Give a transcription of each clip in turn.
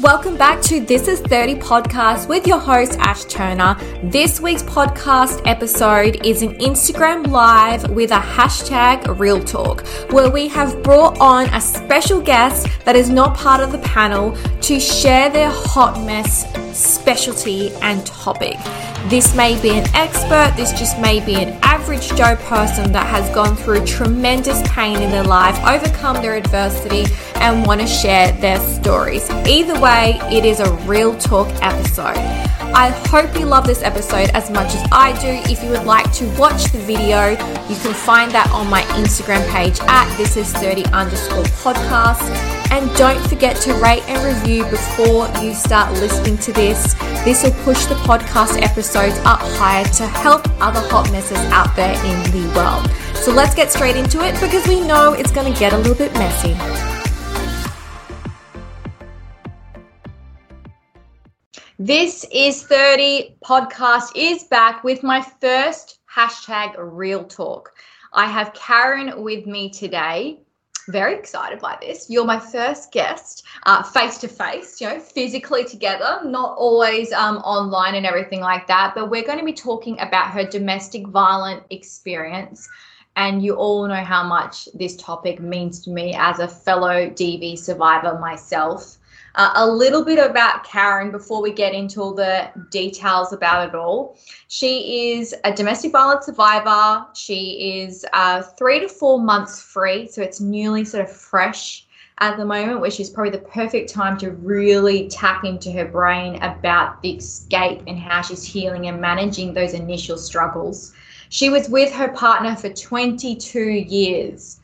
Welcome back to This is 30 podcast with your host, Ash Turner. This week's podcast episode is an Instagram live with a hashtag Real Talk, where we have brought on a special guest that is not part of the panel to share their hot mess specialty and topic. This may be an expert, this just may be an average Joe person that has gone through tremendous pain in their life, overcome their adversity, and want to share their stories. Either way, it is a real talk episode. I hope you love this episode as much as I do. If you would like to watch the video, you can find that on my Instagram page at this is 30 underscore podcast. And don't forget to rate and review before you start listening to this. This will push the podcast episodes up higher to help other hot messes out there in the world. So let's get straight into it because we know it's going to get a little bit messy. This is 30 podcast is back with my first hashtag real talk. I have Karen with me today. Very excited by this. You're my first guest, face to face, you know, physically together, not always um, online and everything like that. But we're going to be talking about her domestic violent experience. And you all know how much this topic means to me as a fellow DV survivor myself. Uh, a little bit about Karen before we get into all the details about it all. She is a domestic violence survivor. She is uh, three to four months free, so it's newly sort of fresh at the moment, which is probably the perfect time to really tap into her brain about the escape and how she's healing and managing those initial struggles. She was with her partner for 22 years.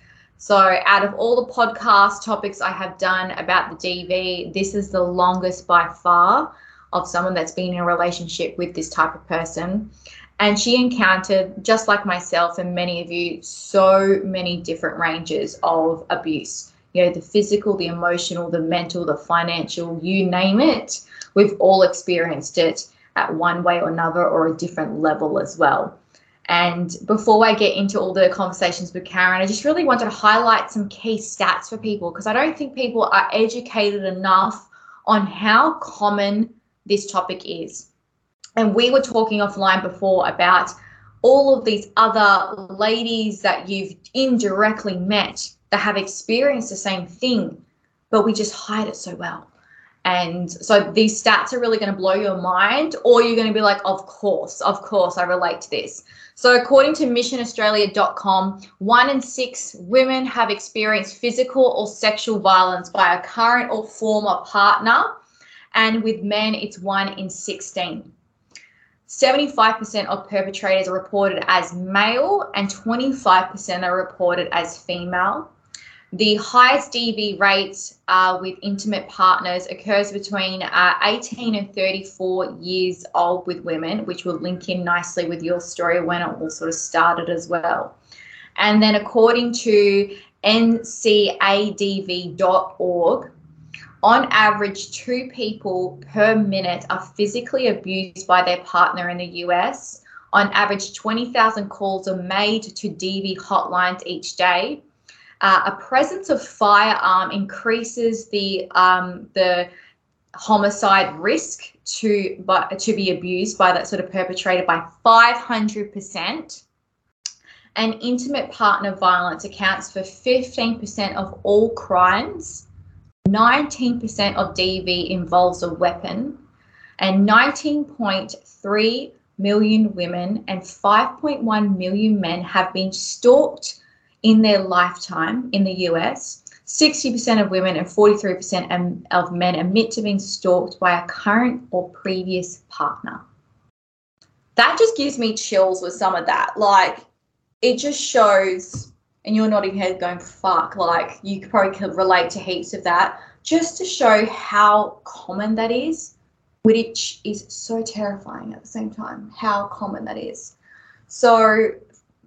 So, out of all the podcast topics I have done about the DV, this is the longest by far of someone that's been in a relationship with this type of person. And she encountered, just like myself and many of you, so many different ranges of abuse. You know, the physical, the emotional, the mental, the financial, you name it. We've all experienced it at one way or another or a different level as well. And before I get into all the conversations with Karen, I just really wanted to highlight some key stats for people because I don't think people are educated enough on how common this topic is. And we were talking offline before about all of these other ladies that you've indirectly met that have experienced the same thing, but we just hide it so well. And so these stats are really going to blow your mind, or you're going to be like, of course, of course, I relate to this. So, according to missionaustralia.com, one in six women have experienced physical or sexual violence by a current or former partner. And with men, it's one in 16. 75% of perpetrators are reported as male, and 25% are reported as female. The highest DV rates uh, with intimate partners occurs between uh, 18 and 34 years old with women, which will link in nicely with your story when it all sort of started as well. And then, according to ncadv.org, on average, two people per minute are physically abused by their partner in the US. On average, 20,000 calls are made to DV hotlines each day uh, a presence of firearm increases the um, the homicide risk to but to be abused by that sort of perpetrator by 500%. And intimate partner violence accounts for 15% of all crimes. 19% of DV involves a weapon, and 19.3 million women and 5.1 million men have been stalked in their lifetime in the US, 60% of women and 43% of men admit to being stalked by a current or previous partner. That just gives me chills with some of that. Like, it just shows, and you're nodding head going, fuck, like, you probably could relate to heaps of that, just to show how common that is, which is so terrifying at the same time, how common that is. So,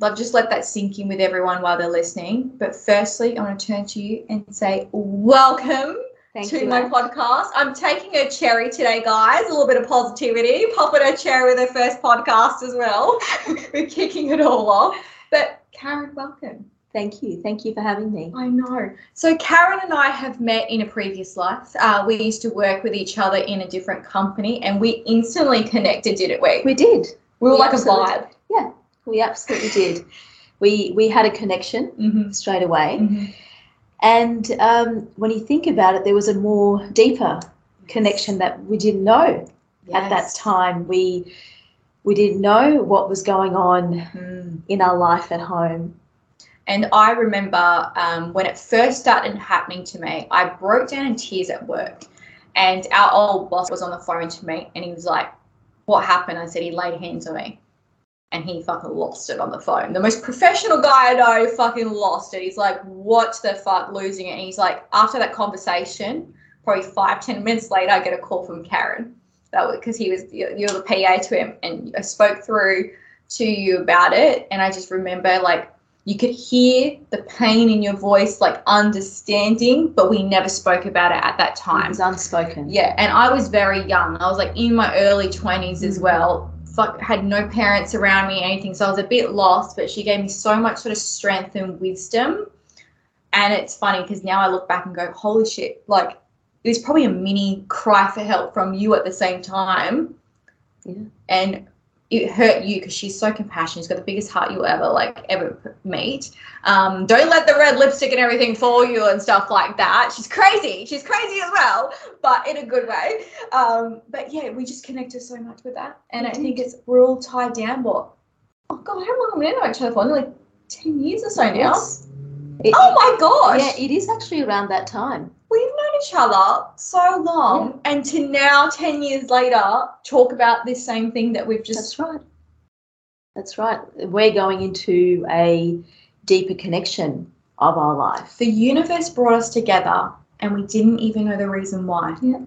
I've just let that sink in with everyone while they're listening. But firstly, I want to turn to you and say welcome Thank to you, my podcast. I'm taking a cherry today, guys. A little bit of positivity. Popping a cherry with her first podcast as well. We're kicking it all off. But Karen, welcome. Thank you. Thank you for having me. I know. So Karen and I have met in a previous life. Uh, we used to work with each other in a different company, and we instantly connected, didn't we? We did. We were we like a vibe. Yeah, we absolutely did. We we had a connection Mm-hmm. straight away, Mm-hmm. and um, when you think about it, there was a more deeper connection that we didn't know at that time. We we didn't know what was going on Mm. in our life at home. And I remember um, when it first started happening to me, I broke down in tears at work. And our old boss was on the phone to me and he was like, What happened? I said, He laid hands on me. And he fucking lost it on the phone. The most professional guy I know fucking lost it. He's like, What the fuck, losing it? And he's like, After that conversation, probably five, ten minutes later, I get a call from Karen. That was because he was, you're the PA to him. And I spoke through to you about it. And I just remember, like, you could hear the pain in your voice, like understanding, but we never spoke about it at that time. It was unspoken. Yeah, and I was very young. I was like in my early 20s as Mhm. well. Fuck, had no parents around me, anything. So I was a bit lost, but she gave me so much sort of strength and wisdom. And it's funny because now I look back and go, holy shit, like it was probably a mini cry for help from you at the same time. Yeah. And it hurt you because she's so compassionate. She's got the biggest heart you'll ever like ever meet. Um, don't let the red lipstick and everything fool you and stuff like that. She's crazy. She's crazy as well, but in a good way. Um, but yeah, we just connected so much with that, and I think it's we're all tied down. What? Oh God, how long have we known each other for? Like ten years or so now. It- Oh my gosh. Yeah, it is actually around that time. We've known each other so long, and to now, 10 years later, talk about this same thing that we've just. That's right. That's right. We're going into a deeper connection of our life. The universe brought us together, and we didn't even know the reason why. yeah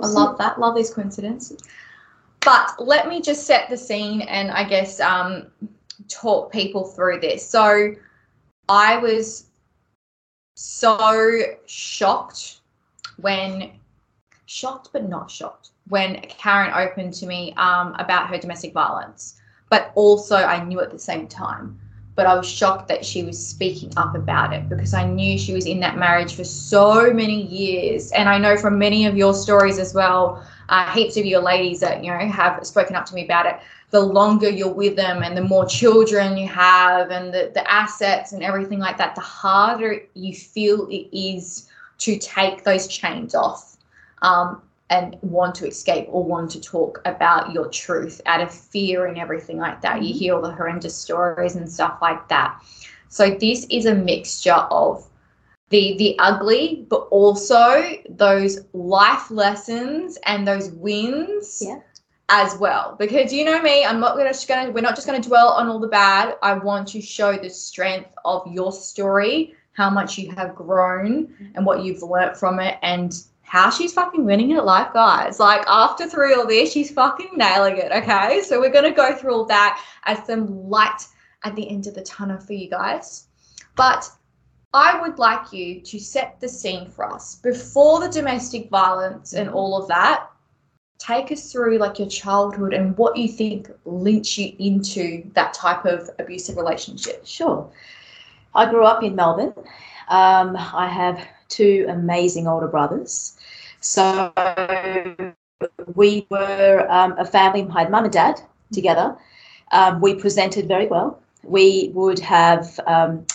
I love that. Love these coincidences. But let me just set the scene and I guess um, talk people through this. So I was so shocked when, shocked but not shocked, when Karen opened to me um, about her domestic violence. But also, I knew at the same time. But I was shocked that she was speaking up about it because I knew she was in that marriage for so many years. And I know from many of your stories as well, uh, heaps of your ladies that you know have spoken up to me about it. The longer you're with them, and the more children you have, and the the assets and everything like that, the harder you feel it is to take those chains off. Um, and want to escape or want to talk about your truth out of fear and everything like that. You Mhm. hear all the horrendous stories and stuff like that. So this is a mixture of the the ugly, but also those life lessons and those wins Yeah. As well. Because you know me, I'm not gonna just gonna we're not just gonna dwell on all the bad. I want to show the strength of your story, how much you have grown and what you've learnt from it and how she's fucking winning at life, guys. Like after through all this, she's fucking nailing it. Okay, so we're gonna go through all that as some light at the end of the tunnel for you guys. But I would like you to set the scene for us before the domestic violence and mm-hmm. all of that. Take us through like your childhood and what you think links you into that type of abusive relationship. Sure. I grew up in Melbourne. Um, I have two amazing older brothers. So we were um, a family, my mum and dad together. Um, we presented very well. We would have, um,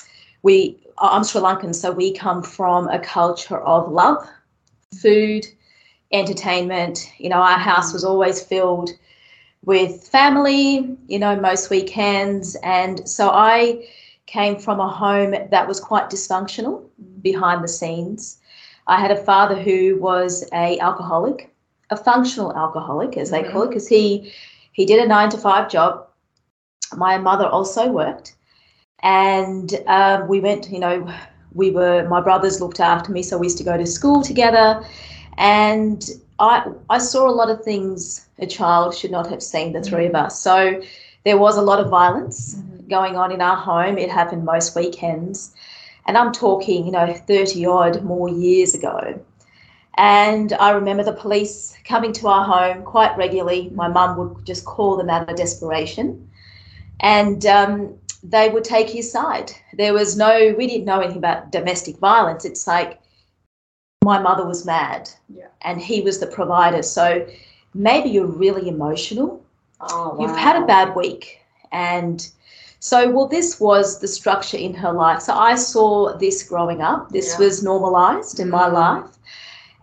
we, I'm Sri Lankan, so we come from a culture of love, food, entertainment. You know, our house was always filled with family, you know, most weekends. And so I came from a home that was quite dysfunctional behind the scenes. I had a father who was a alcoholic, a functional alcoholic, as they call it, because he he did a nine to five job. My mother also worked, and um, we went. You know, we were my brothers looked after me, so we used to go to school together, and I I saw a lot of things a child should not have seen. The three of us, so there was a lot of violence going on in our home. It happened most weekends. And I'm talking, you know, 30 odd more years ago. And I remember the police coming to our home quite regularly. My mum would just call them out of desperation. And um, they would take his side. There was no, we didn't know anything about domestic violence. It's like my mother was mad Yeah. and he was the provider. So maybe you're really emotional. Oh, You've had a bad week. And so, well, this was the structure in her life. So I saw this growing up. This Yeah. was normalized in my Mm. life.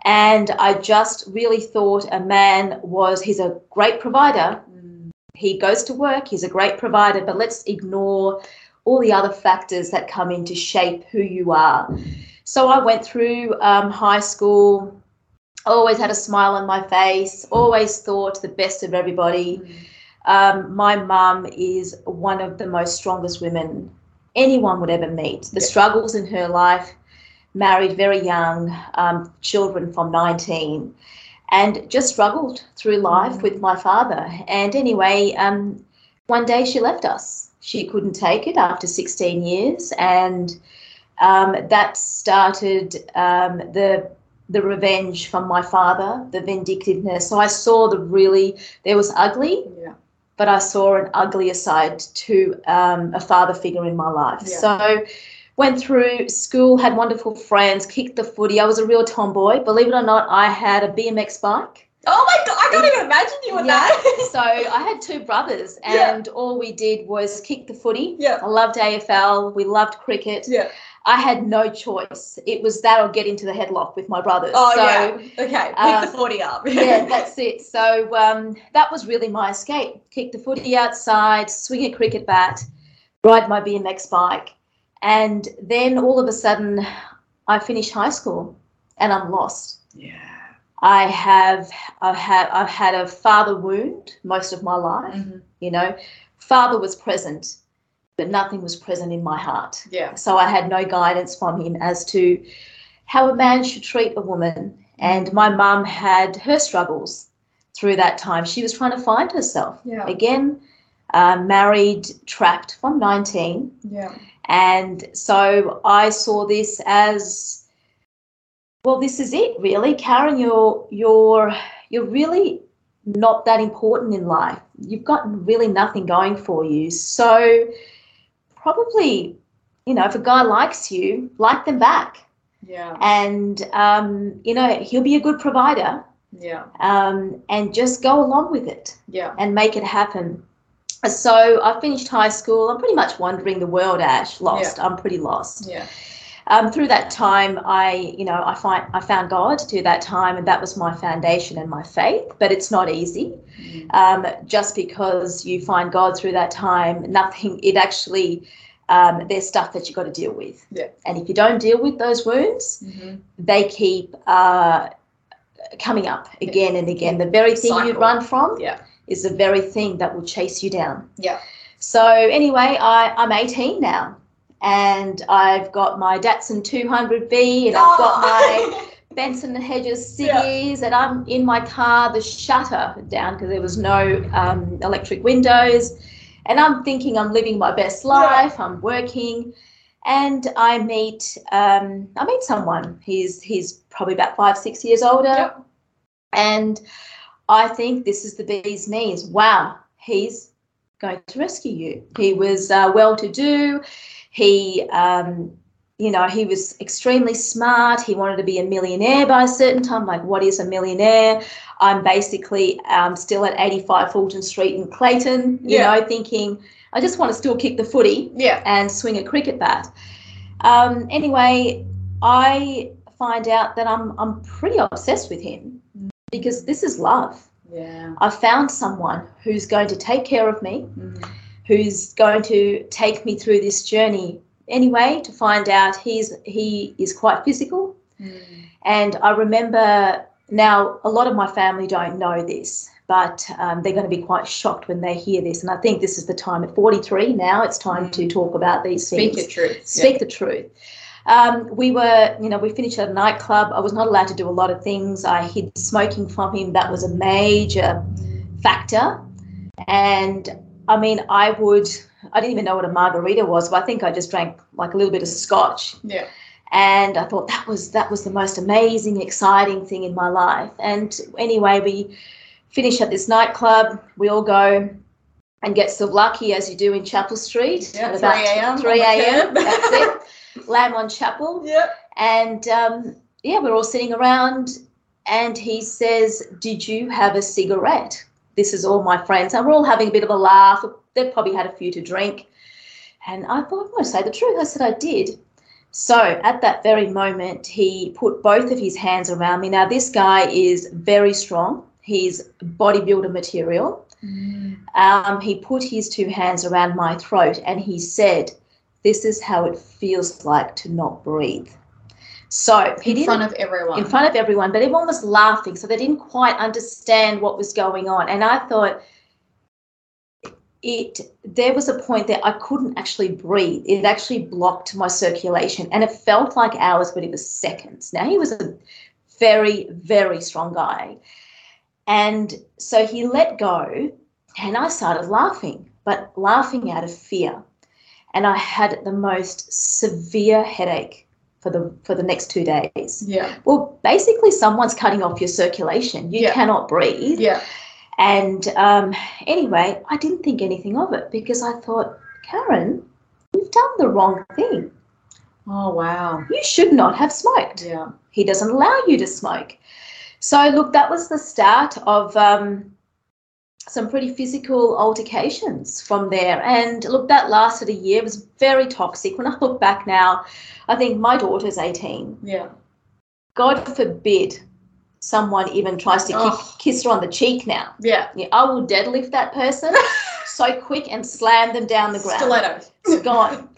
And I just really thought a man was, he's a great provider, Mm. he goes to work, he's a great provider, but let's ignore all the other factors that come in to shape who you are. So I went through um, high school, always had a smile on my face, always thought the best of everybody. Um, my mum is one of the most strongest women anyone would ever meet. The struggles in her life, married very young, um, children from 19, and just struggled through life Mm. with my father. And anyway, um, one day she left us. She couldn't take it after 16 years, and um, that started um, the the revenge from my father, the vindictiveness. So I saw the really there was ugly, Yeah. but I saw an uglier side to um, a father figure in my life. Yeah. So went through school, had wonderful friends, kicked the footy. I was a real tomboy. Believe it or not, I had a BMX bike. Oh my god, I can't even imagine you with Yeah. that. So I had two brothers, Yeah. and all we did was kick the footy. Yeah. I loved AFL. We loved cricket. yeah. I had no choice. It was that or get into the headlock with my brothers. Oh so, yeah. Okay. Pick uh, the forty up. yeah, that's it. So um, that was really my escape. Kick the footy outside, swing a cricket bat, ride my BMX bike, and then all of a sudden, I finish high school, and I'm lost. yeah. I have, I've had, I've had a father wound most of my life. Mhm. You know, father was present, but nothing was present in my heart. Yeah. So I had no guidance from him as to how a man should treat a woman. And my mum had her struggles through that time. She was trying to find herself. Yeah. Again, uh, married, trapped from 19. Yeah. And so I saw this as well, this is it really. Karen, you're you're you're really not that important in life. You've got really nothing going for you. So probably, you know, if a guy likes you, like them back. Yeah. And um, you know, he'll be a good provider. Yeah. Um, and just go along with it Yeah. and make it happen. So I finished high school. I'm pretty much wandering the world, Ash. Lost. I'm pretty lost. Yeah. Um, through that time, I, you know, I find I found God through that time, and that was my foundation and my faith. But it's not easy. Mm. Um, just because you find God through that time, nothing. It actually, um, there's stuff that you've got to deal with. Yeah. And if you don't deal with those wounds, Mhm. they keep uh, coming up again and again. The very thing you Cycle. run from Yeah. is the very thing that will chase you down. Yeah. So anyway, I, I'm 18 now, and I've got my Datsun 200B, and I've got my Benson and Hedges Yeah. and I'm in my car, the shutter down because there was no um, electric windows, and I'm thinking I'm living my best life. I'm working, and I meet um, I meet someone. He's he's probably about five six years older, and I think this is the bee's knees. Wow, he's going to rescue you. He was uh, well to do. He, um, you know, he was extremely smart. He wanted to be a millionaire by a certain time. Like, what is a millionaire? I'm basically um, still at 85 Fulton Street in Clayton, you Yeah. know, thinking, I just want to still kick the footy Yeah. and swing a cricket bat. Um, anyway, I find out that I'm I'm pretty obsessed with him because this is love. Yeah. I've found someone who's going to take care of me, Mm. Who's going to take me through this journey. Anyway, to find out he's he is quite physical, Mm. and I remember now a lot of my family don't know this, but um, they're going to be quite shocked when they hear this. And I think this is the time at 43 now. It's time to talk about these Speak things your truth. speak the truth. Um, we were, you know, we finished at a nightclub. I was not allowed to do a lot of things. I hid smoking from him. That was a major factor. And I mean, I would, I didn't even know what a margarita was, but I think I just drank like a little bit of scotch. Yeah. And I thought that was that was the most amazing, exciting thing in my life. And anyway, we finish at this nightclub. We all go. and get souvlaki as you do in Chapel Street. Yeah, at 3 a.m. 3 a.m. That's it. Land on Chapel. Yeah. And um, yeah, we're all sitting around, and he says, Did you have a cigarette? This is all my friends. And we're all having a bit of a laugh. They've probably had a few to drink. And I thought, I'm going to say the truth. I said, I did. So at that very moment, he put both of his hands around me. Now, this guy is very strong, he's bodybuilder material. Um, he put his two hands around my throat and he said, This is how it feels like to not breathe. So he In front of everyone. in front of everyone, but everyone was laughing, so they didn't quite understand what was going on. And I thought it there was a point that I couldn't actually breathe. It actually blocked my circulation, and it felt like hours, but it was seconds. Now he was a very, very strong guy. And so he let go, and I started laughing, but laughing out of fear. And I had the most severe headache for the for the next two days. yeah. Well, basically, someone's cutting off your circulation. You Yeah. cannot breathe. Yeah. And um, anyway, I didn't think anything of it because I thought, Karen, you've done the wrong thing. Oh wow. You should not have smoked. Yeah. He doesn't allow you to smoke. So, look, that was the start of um, some pretty physical altercations from there. And look, that lasted a year. It was very toxic. When I look back now, I think my daughter's 18. Yeah. God forbid someone even tries to Oh. kick, kiss her on the cheek now. Yeah. Yeah, I will deadlift that person so quick and slam them down the ground. Stiletto. It's gone.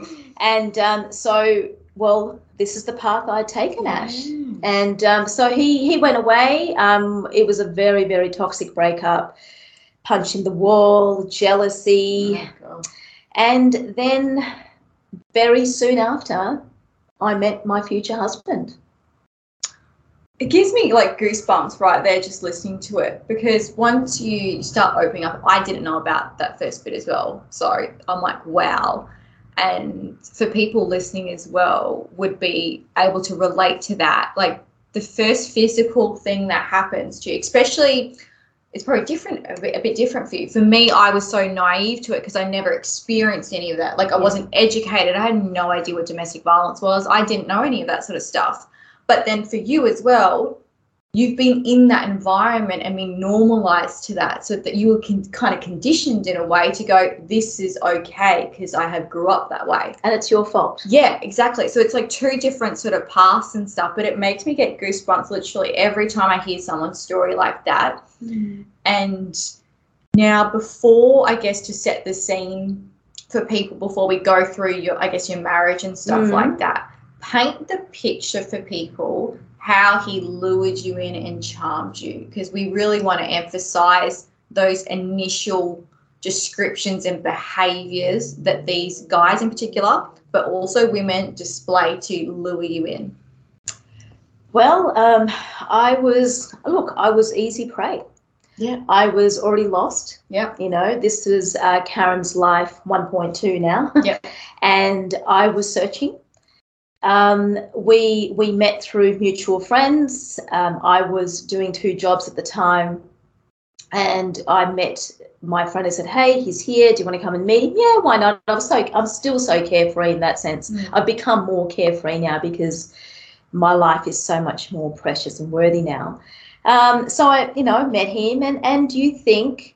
And um, so, well, this is the path I'd taken, Ash. Mm. And um, so he he went away. Um, it was a very very toxic breakup, punch in the wall, jealousy, and then very soon after, I met my future husband. it gives me like goosebumps right there just listening to it because once you start opening up i didn't know about that first bit as well. So i'm like wow. And for people listening as well would be able to relate to that. Like the first physical thing that happens to you especially it's probably different a bit, a bit different for you. For me i was so naive to it because i never experienced any of that. Like i wasn't educated. I had no idea what domestic violence was. I didn't know any of that sort of stuff. But then for you as well, you've been in that environment and been normalized to that so that you were con- kind of conditioned in a way to go, this is okay because I have grew up that way. And it's your fault. Yeah, exactly. So it's like two different sort of paths and stuff, but it makes me get goosebumps literally every time I hear someone's story like that. And now, before I guess to set the scene for people, before we go through your, I guess, your marriage and stuff Mhm. like that, paint the picture for people how he lured you in and charmed you, because we really want to emphasize those initial descriptions and behaviors that these guys in particular, but also women display to lure you in. Well, um, I was look. I was easy prey. Yeah. I was already lost. Yeah. You know, this is uh, Karen's life 1.2 now. Yeah. and I was searching. Um, we we met through mutual friends. Um, I was doing two jobs at the time, and I met my friend and said, "Hey, he's here. Do you want to come and meet him?" Yeah, why not? I'm so I'm still so carefree in that sense. Mm. I've become more carefree now because my life is so much more precious and worthy now. Um, so I, you know, met him, and and you think,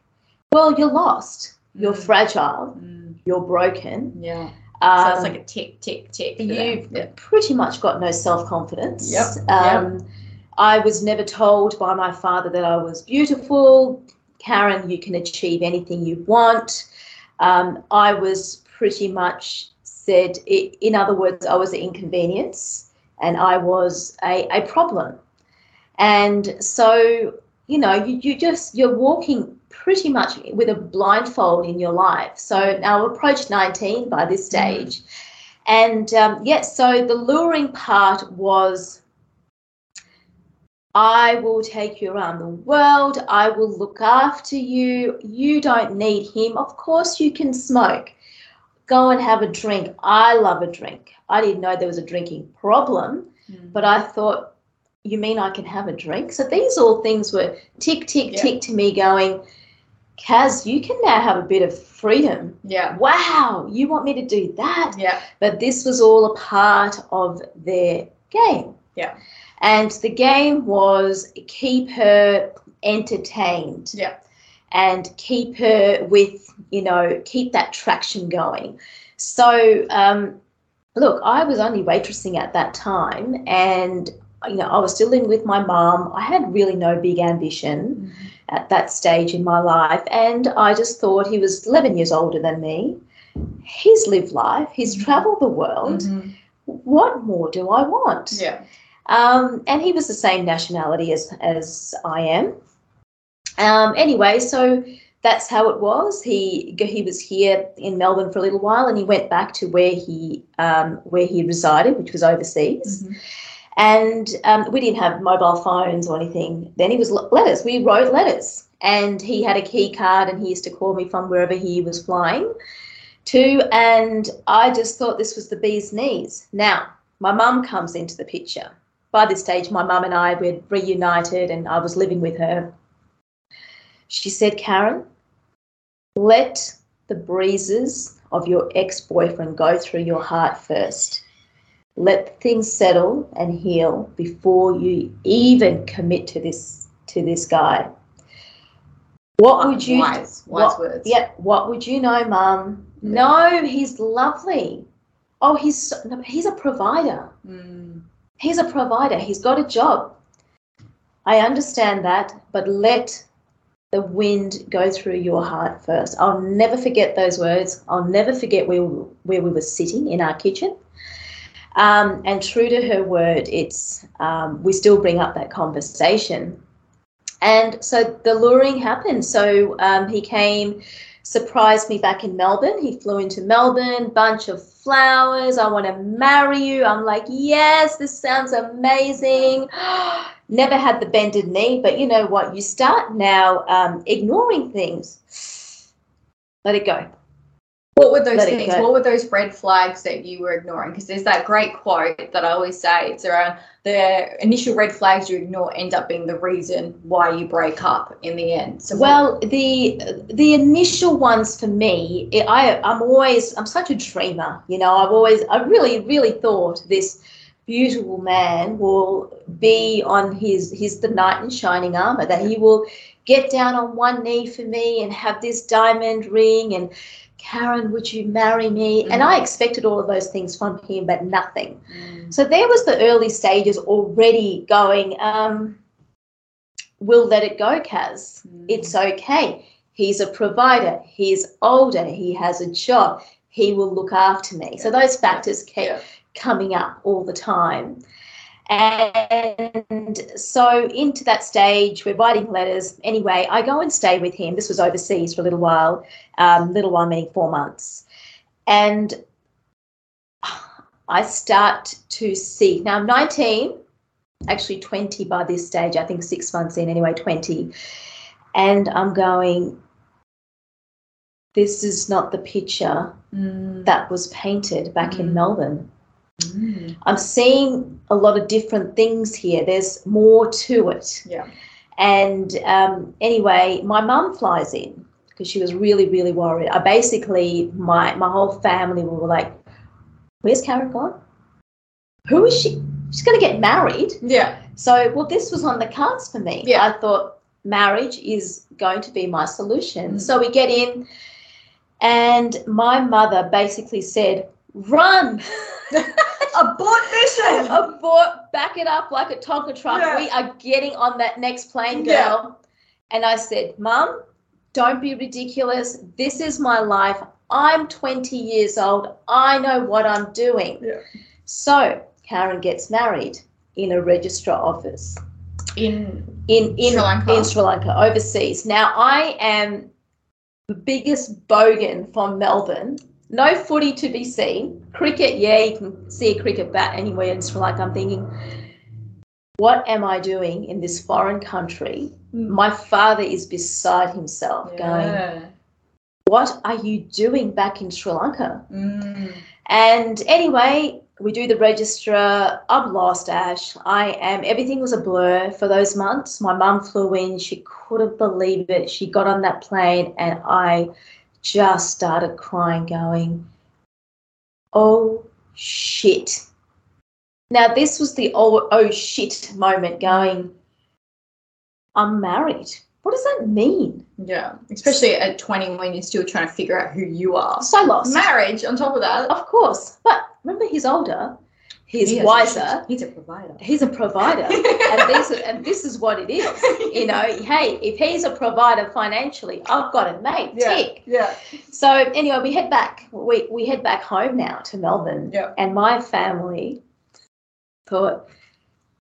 well, you're lost, you're Mm. fragile, Mm, you're broken. yeah. Um, So it's like a tick, tick, tick. you've pretty much got no self confidence. Yep, Um, I was never told by my father that I was beautiful. Karen, you can achieve anything you want. Um, I was pretty much said, in other words, I was an inconvenience and I was a, a problem. And so, you know, you, you just, you're walking pretty much with a blindfold in your life. So now I've approached 19 by this stage. And um, yes, so the luring part was I will take you around the world. I will look after you. You don't need him. Of course, you can smoke. Go and have a drink. I love a drink. I didn't know there was a drinking problem, Mm. but I thought, you mean I can have a drink? So these all things were tick, tick, Yeah. tick to me going, Kaz, you can now have a bit of freedom. Yeah. Wow, you want me to do that? Yeah. But this was all a part of their game. Yeah. And the game was keep her entertained. Yeah. And keep her with, you know, keep that traction going. So, um, look, I was only waitressing at that time and you know, I was still living with my mom. I had really no big ambition at that stage in my life. And I just thought he was 11 years older than me. He's lived life, he's Mhm. traveled the world. Mhm. What more do I want? Yeah. Um, and he was the same nationality as, as I am. Um, anyway, so that's how it was. He he was here in Melbourne for a little while, and he went back to where he um, where he resided, which was overseas. Mhm. And um, we didn't have mobile phones or anything. Then he was letters. We wrote letters, and he had a key card, and he used to call me from wherever he was flying to. And I just thought this was the bee's knees. Now, my mum comes into the picture. By this stage, my mum and I were reunited, and I was living with her. She said, Karen, let the breezes of your ex boyfriend go through your heart first. Let things settle and heal before you even commit to this to this guy. What would you wise, wise what- words? Yeah, what would you know, Mum? No, he's lovely. Oh, he's he's a provider. Mm. He's a provider. He's got a job. I understand that, but let the wind go through your heart first. I'll never forget those words. I'll never forget where we, where we were sitting in our kitchen. Um, and true to her word, it's um, we still bring up that conversation. And so the luring happened. So um, he came, surprised me back in Melbourne. He flew into Melbourne, bunch of flowers. I want to marry you. I'm like, yes, this sounds amazing. Never had the bended knee, but you know what? You start now um, ignoring things. Let it go. What were those things? go. What were those red flags that you were ignoring? Because there's that great quote that I always say. It's around the initial red flags you ignore end up being the reason why you break up in the end. So what- Well, the the initial ones for me, I I'm always I'm such a dreamer. You know, I've always I really really thought this beautiful man will be on his his the knight in shining armor that he will get down on one knee for me and have this diamond ring and Karen, would you marry me? And I expected all of those things from him, but nothing. Mm. So there was the early stages already going, um, we'll let it go, Kaz. It's okay. He's a provider. He's older. He has a job. He will look after me. So those factors kept Yeah. coming up all the time. And so into that stage, we're writing letters. Anyway, I go and stay with him. This was overseas for a little while, um, little while meaning four months. And I start to see now I'm 19, actually 20 by this stage, I think six months in, anyway, 20. And I'm going, this is not the picture Mm. that was painted back in Mm. Melbourne. Mm. I'm seeing a lot of different things here. There's more to it. Yeah. And um, anyway, my mum flies in because she was really, really worried. I basically, my my whole family were like, "Where's Karen gone? Who is she? She's going to get married." Yeah. So, well, this was on the cards for me. Yeah. I thought marriage is going to be my solution. Mm. So we get in, and my mother basically said, "Run." Abort mission. abort, back it up like a Tonka truck. Yeah. We are getting on that next plane, girl. Yeah. And I said, Mum, don't be ridiculous. This is my life. I'm 20 years old. I know what I'm doing. Yeah. So Karen gets married in a registrar office In in in Sri Lanka? in Sri Lanka overseas. Now I am the biggest bogan from Melbourne. No footy to be seen. Cricket, yeah, you can see a cricket bat anywhere It's like I'm thinking, what am I doing in this foreign country? My father is beside himself, going, "What are you doing back in Sri Lanka?" Mm. And anyway, we do the register. I'm lost, Ash. I am. Everything was a blur for those months. My mum flew in. She couldn't believe it. She got on that plane, and I just started crying, going, "Oh shit!" Now this was the oh oh shit moment. Going, I'm married. What does that mean? Yeah, especially at 20 when you're still trying to figure out who you are. So lost. Marriage on top of that. Of course. But remember, he's older, he's He is- wiser, He's a provider. he's a provider. and, this, and this is what it is. You know, hey, if he's a provider financially, I've got it made. Yeah. Tick. Yeah. So anyway, we head back. We, we head back home now to Melbourne. Yeah. And my family thought,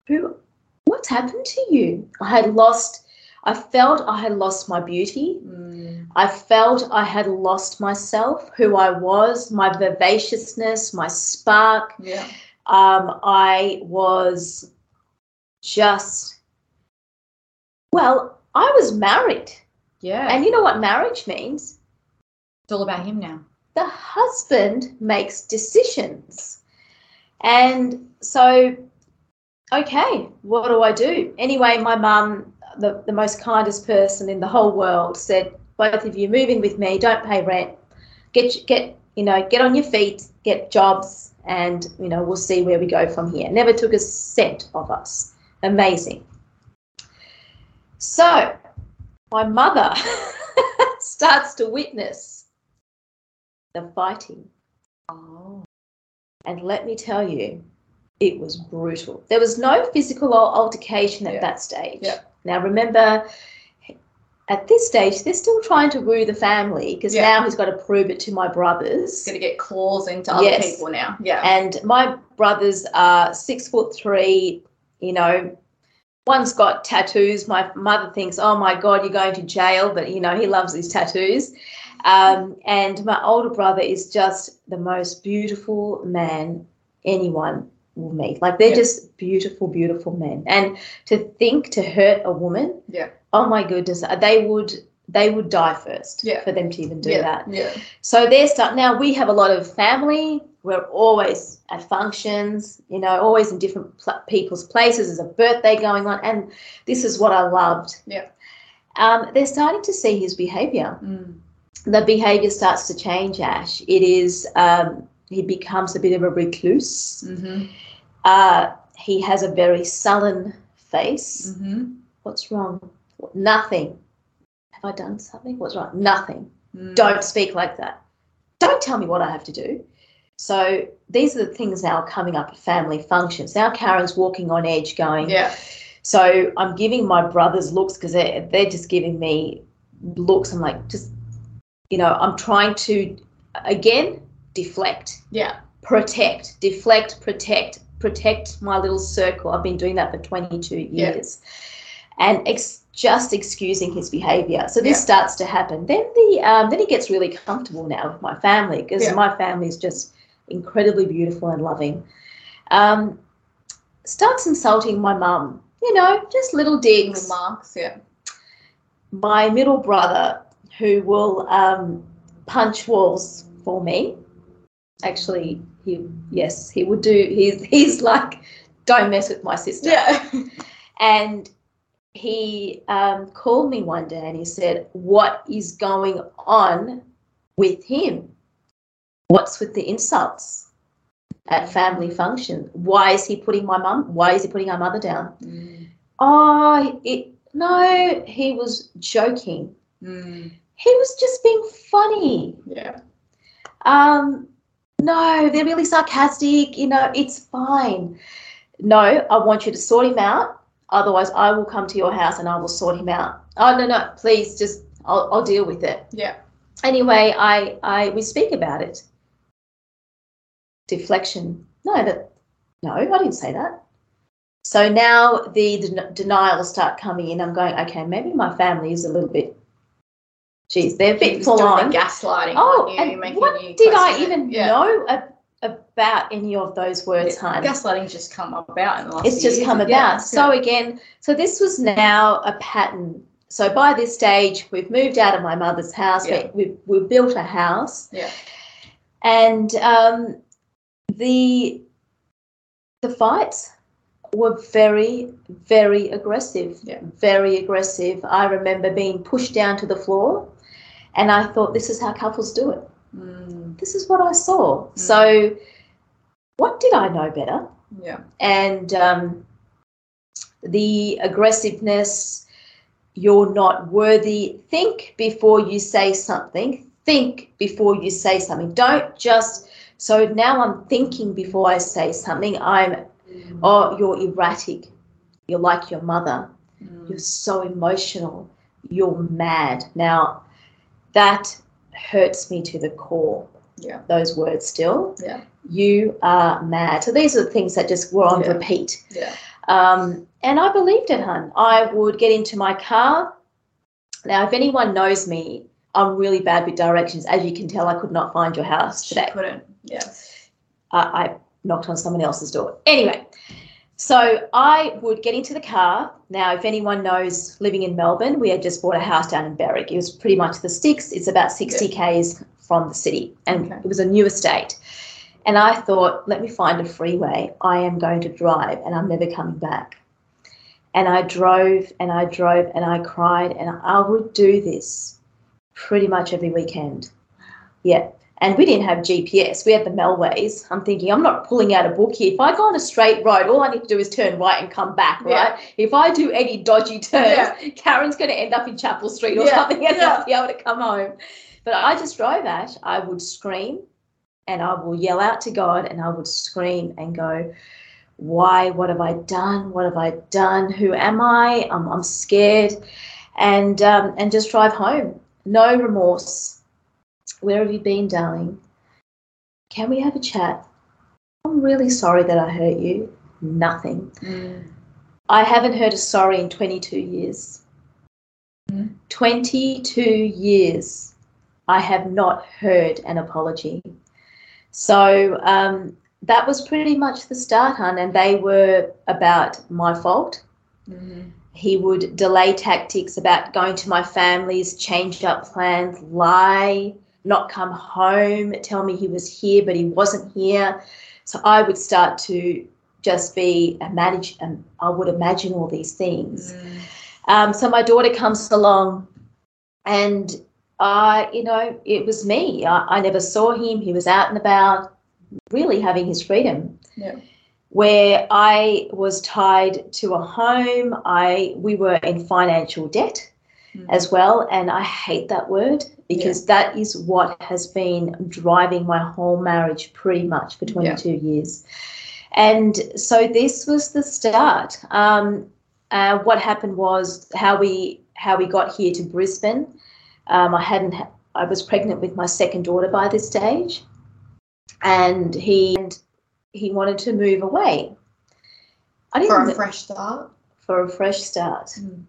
who, what's happened to you? I had lost, I felt I had lost my beauty. Mm, I felt I had lost myself, who I was, my vivaciousness, my spark. yeah. Um, I was just, well, I was married. Yeah. And you know what marriage means? it's all about him now. The husband makes decisions. And so, okay, what do I do? Anyway, my mum, the, the most kindest person in the whole world, said, both of you move in with me, don't pay rent, get get you know, get on your feet, get jobs, and you know, we'll see where we go from here. Never took a cent of us. Amazing. So my mother starts to witness the fighting. Oh. And let me tell you, it was brutal. There was no physical altercation at Yeah. that stage. Yeah. Now, remember, at this stage, they're still trying to woo the family because Yeah. now he's got to prove it to my brothers. He's Going to get claws into other Yes. people now. Yeah. And my brothers are six foot three, you know. One's got tattoos. My mother thinks, oh my God, you're going to jail, but you know, he loves his tattoos. Um, and my older brother is just the most beautiful man anyone meet. Like they're Yeah. just beautiful, beautiful men. And to think to hurt a woman, Yeah. oh my goodness, they would they would die first Yeah. for them to even do yeah. that. Yeah. So they're start now. We have a lot of family. We're always at functions, you know, always in different pl- people's places. There's a birthday going on, and this is what I loved. Yeah. Um, they're starting to see his behaviour. Mm. The behaviour starts to change. Ash. It is. Um, he becomes a bit of a recluse. Mm-hmm. Uh, he has a very sullen face. Mm-hmm. What's wrong? Nothing. Have I done something? What's wrong? Nothing Mm. don't speak like that. Don't tell me what I have to do. So these are the things now coming up at family functions. Now Karen's walking on edge, going. Yeah. So I'm giving my brothers looks because they're they're just giving me looks. I'm like, just you know, I'm trying to again deflect, Yeah. protect, deflect, protect, protect my little circle. I've been doing that for 22 Yeah. years, and ex- just excusing his behaviour. So this Yeah. starts to happen. Then the um, then he gets really comfortable now with my family because Yeah. my family is just incredibly beautiful and loving. Um, starts insulting my mum. You know, just little digs Little marks. Yeah. my middle brother who will um, punch walls for me. Actually, he yes, he would do. He's he's like, don't mess with my sister. Yeah. And he um, called me one day and he said, "What is going on with him? What's with the insults at family function? Why is he putting my mum? Why is he putting our mother down? Mm. Oh, it no, he was joking." Mm. he was just being funny. Yeah. Um, no, they're really sarcastic. You know, it's fine. No, I want you to sort him out. Otherwise, I will come to your house and I will sort him out. Oh no, no, please, just I'll, I'll deal with it. Yeah. Anyway, I, I we speak about it. Deflection. No, that no, I didn't say that. So now the den- denials start coming in. I'm going, okay, maybe my family is a little bit. Geez, they're a bit full on. gaslighting. Oh, you, and what did I even Yeah. know a, about any of those words, Yeah. Gaslighting's just come about in the last It's just years. come about. Yeah. So again, so this was now a pattern. So by this stage, we've moved out of my mother's house. Yeah. We, we've, we've built a house. Yeah. And um, the the fights were very, very aggressive. Yeah. Very aggressive. I remember being pushed down to the floor, and I thought, this is how couples do it. Mm. This is what I saw. So, what did I know better? Yeah. and um, the aggressiveness you're not worthy think before you say something think before you say something don't just so now i'm thinking before i say something i'm oh you're erratic you're like your mother Mm. you're so emotional you're mad now that hurts me to the core Yeah. those words still Yeah. you are mad so these are the things that just were on Yeah. repeat Yeah. um, and I believed it, hun. I would get into my car. Now, if anyone knows me, I'm really bad with directions. As you can tell, I could not find your house She today. couldn't. Yeah. I, I knocked on someone else's door. Anyway, so I would get into the car. Now, if anyone knows living in Melbourne, we had just bought a house down in Berwick. It was pretty much the sticks. It's about 60 Ks from the city, and Okay. it was a new estate. And I thought, let me find a freeway. I am going to drive, and I'm never coming back. And I drove and I drove and I cried, and I would do this pretty much every weekend. Yeah. And we didn't have GPS. We had the Melways. I'm thinking, I'm not pulling out a book here. If I go on a straight road, all I need to do is turn right and come back, Yeah. right? If I do any dodgy turns, Yeah. Karen's going to end up in Chapel Street or Yeah, something and yeah. not be able to come home. But I just drove Ash. I would scream and I will yell out to God and I would scream and go, why? What have I done? What have I done? Who am I? I'm, I'm scared. And, um, and just drive home. No remorse. Where have you been, darling? Can we have a chat? I'm really sorry that I hurt you. Nothing. Mm. I haven't heard a sorry in 22 years. Mm. 22 years. I have not heard an apology. So um, that was pretty much the start, hun, and they were about my fault. Mm. He would delay tactics about going to my family's, change up plans, lie, not come home, tell me he was here, but he wasn't here. So I would start to just be a manage, and I would imagine all these things. Mm. Um, so my daughter comes along, and I, you know, it was me. I, I never saw him. He was out and about, really having his freedom. Yeah. Where I was tied to a home, I we were in financial debt Mm. as well, and I hate that word because that is what has been driving my whole marriage pretty much for 22 years. And so this was the start. Um, uh, what happened was how we how we got here to Brisbane. Um, I hadn't. I was pregnant with my second daughter by this stage, and he and he wanted to move away. I didn't For a fresh start. for a fresh start. Mm.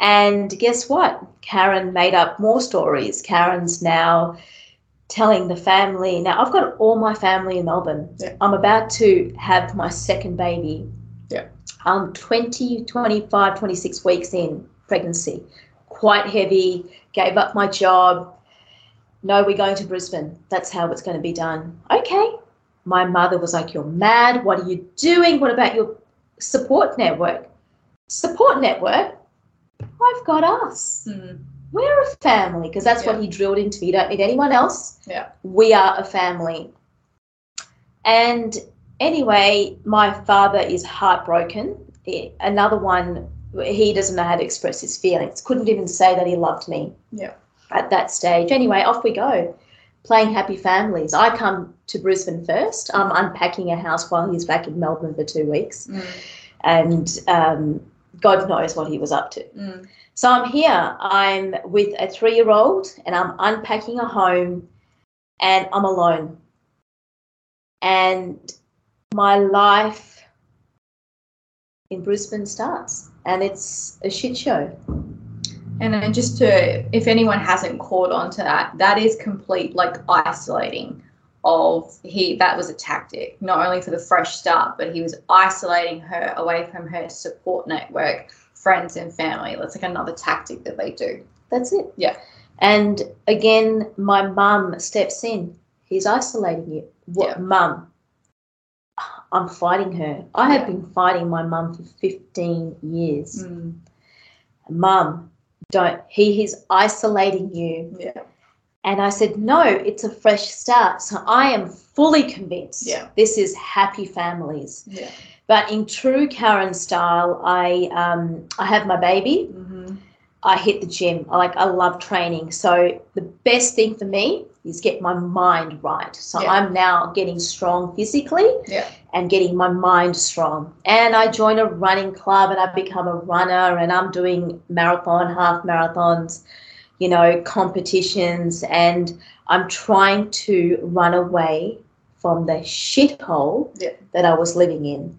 And guess what? Karen made up more stories. Karen's now telling the family. Now, I've got all my family in Melbourne. Yeah. I'm about to have my second baby. Yeah. I'm 20, 25, 26 weeks in pregnancy. Quite heavy. Gave up my job. No, we're going to Brisbane. That's how it's going to be done. Okay. My mother was like, You're mad. What are you doing? What about your support network? Support network? I've got us. Mm. We're a family because that's Yeah. what he drilled into me. You don't need anyone else. Yeah. We are a family. And anyway, my father is heartbroken. Another one, he doesn't know how to express his feelings. Couldn't even say that he loved me. Yeah. At that stage. Anyway, off we go. Playing happy families. I come to Brisbane first. I'm unpacking a house while he's back in Melbourne for two weeks. Mm. And um, God knows what he was up to. Mm. So I'm here. I'm with a three year old and I'm unpacking a home and I'm alone. And my life in Brisbane starts and it's a shit show. And then just to, if anyone hasn't caught on to that, that is complete like isolating of he that was a tactic not only for the fresh start but he was isolating her away from her support network friends and family that's like another tactic that they do That's it. Yeah. And again, my mum steps in. He's isolating you. What, Yeah. mum? I'm fighting her. I have been fighting my mum for 15 years. Mm. Mum, don't, he is isolating you. Yeah. And I said, no, it's a fresh start. So I am fully convinced Yeah. this is happy families. Yeah. But in true Karen style, I um, I have my baby. Mm-hmm. I hit the gym. I like I love training. So the best thing for me is get my mind right. So Yeah. I'm now getting strong physically Yeah. and getting my mind strong. And I join a running club and I become a runner and I'm doing marathon, half marathons, you know, competitions and I'm trying to run away from the shithole Yeah. that I was living in.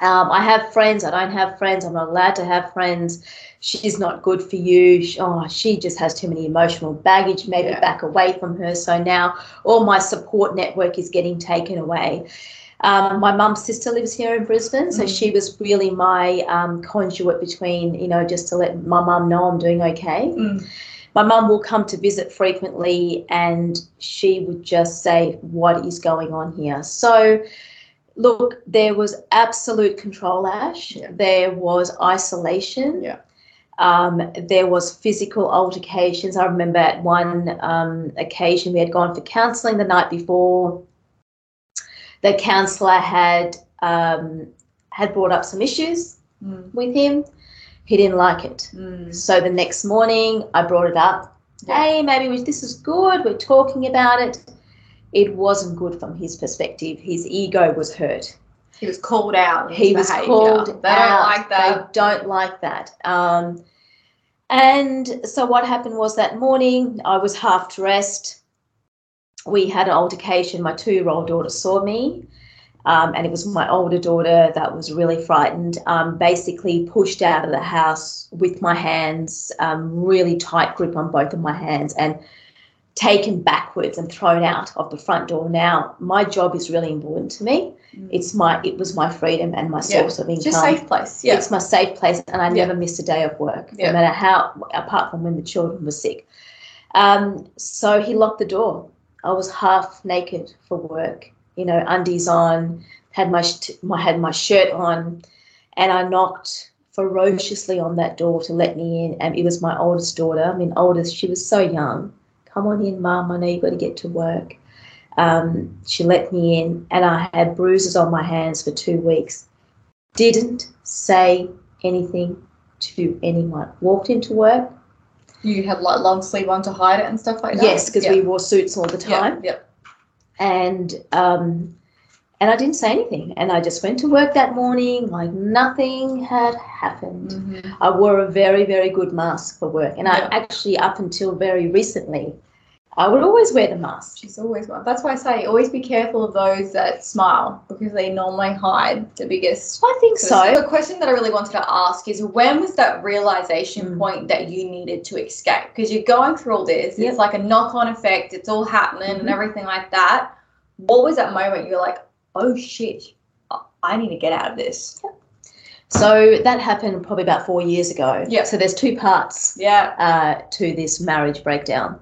Um, I have friends. I don't have friends. I'm not allowed to have friends. She's not good for you. Oh, she just has too many emotional baggage. Maybe Yeah. back away from her. So now all my support network is getting taken away. Um, my mum's sister lives here in Brisbane, so Mm. she was really my um, conduit between, you know, just to let my mum know I'm doing okay. Mm. My mum will come to visit frequently, and she would just say, "What is going on here?" So, look, there was absolute control, Ash. Yeah. There was isolation. Yeah. Um, there was physical altercations. I remember at one um, occasion we had gone for counselling the night before. The counsellor had um, had brought up some issues Mm. with him. He didn't like it. Mm. So the next morning, I brought it up. Yeah. Hey, maybe we, this is good. We're talking about it. It wasn't good from his perspective. His ego was hurt. He was called out. He was behaviour. called They out. don't like that. They don't like that. Um, and so what happened was that morning, I was half dressed. We had an altercation. My two-year-old daughter saw me. Um, and it was my older daughter that was really frightened. Um, basically, pushed out of the house with my hands, um, really tight grip on both of my hands, and taken backwards and thrown out of the front door. Now, my job is really important to me. Mm. It's my it was my freedom and my Yeah. source of It's income. your safe place. Yeah. It's my safe place, and I Yeah. never missed a day of work, Yeah. no matter how. Apart from when the children were sick, um, so he locked the door. I was half naked for work, you know, undies on, had my my had my shirt on, and I knocked ferociously on that door to let me in. And it was my oldest daughter. I mean, oldest. She was so young. Come on in, mum. I know you got to get to work. Um, she let me in, and I had bruises on my hands for two weeks. Didn't say anything to anyone. Walked into work. You had like long sleeve on to hide it and stuff like that. Yes, because yeah. we wore suits all the time. Yeah. and um, and I didn't say anything, and I just went to work that morning like nothing had happened. yeah. Mhm. I wore a very very good mask for work, and Yeah. I actually up until very recently, I would always wear the mask. She's always one. That's why I say always be careful of those that smile because they normally hide the biggest. I think so. The question that I really wanted to ask is when was that realization Mm. point that you needed to escape? Because you're going through all this, Yep. it's like a knock on effect, it's all happening and Mhm. everything like that. What was that moment you're like, oh shit, I- need to get out of this? So that happened probably about four years ago. Yeah. So there's two parts Yeah. uh, to this marriage breakdown.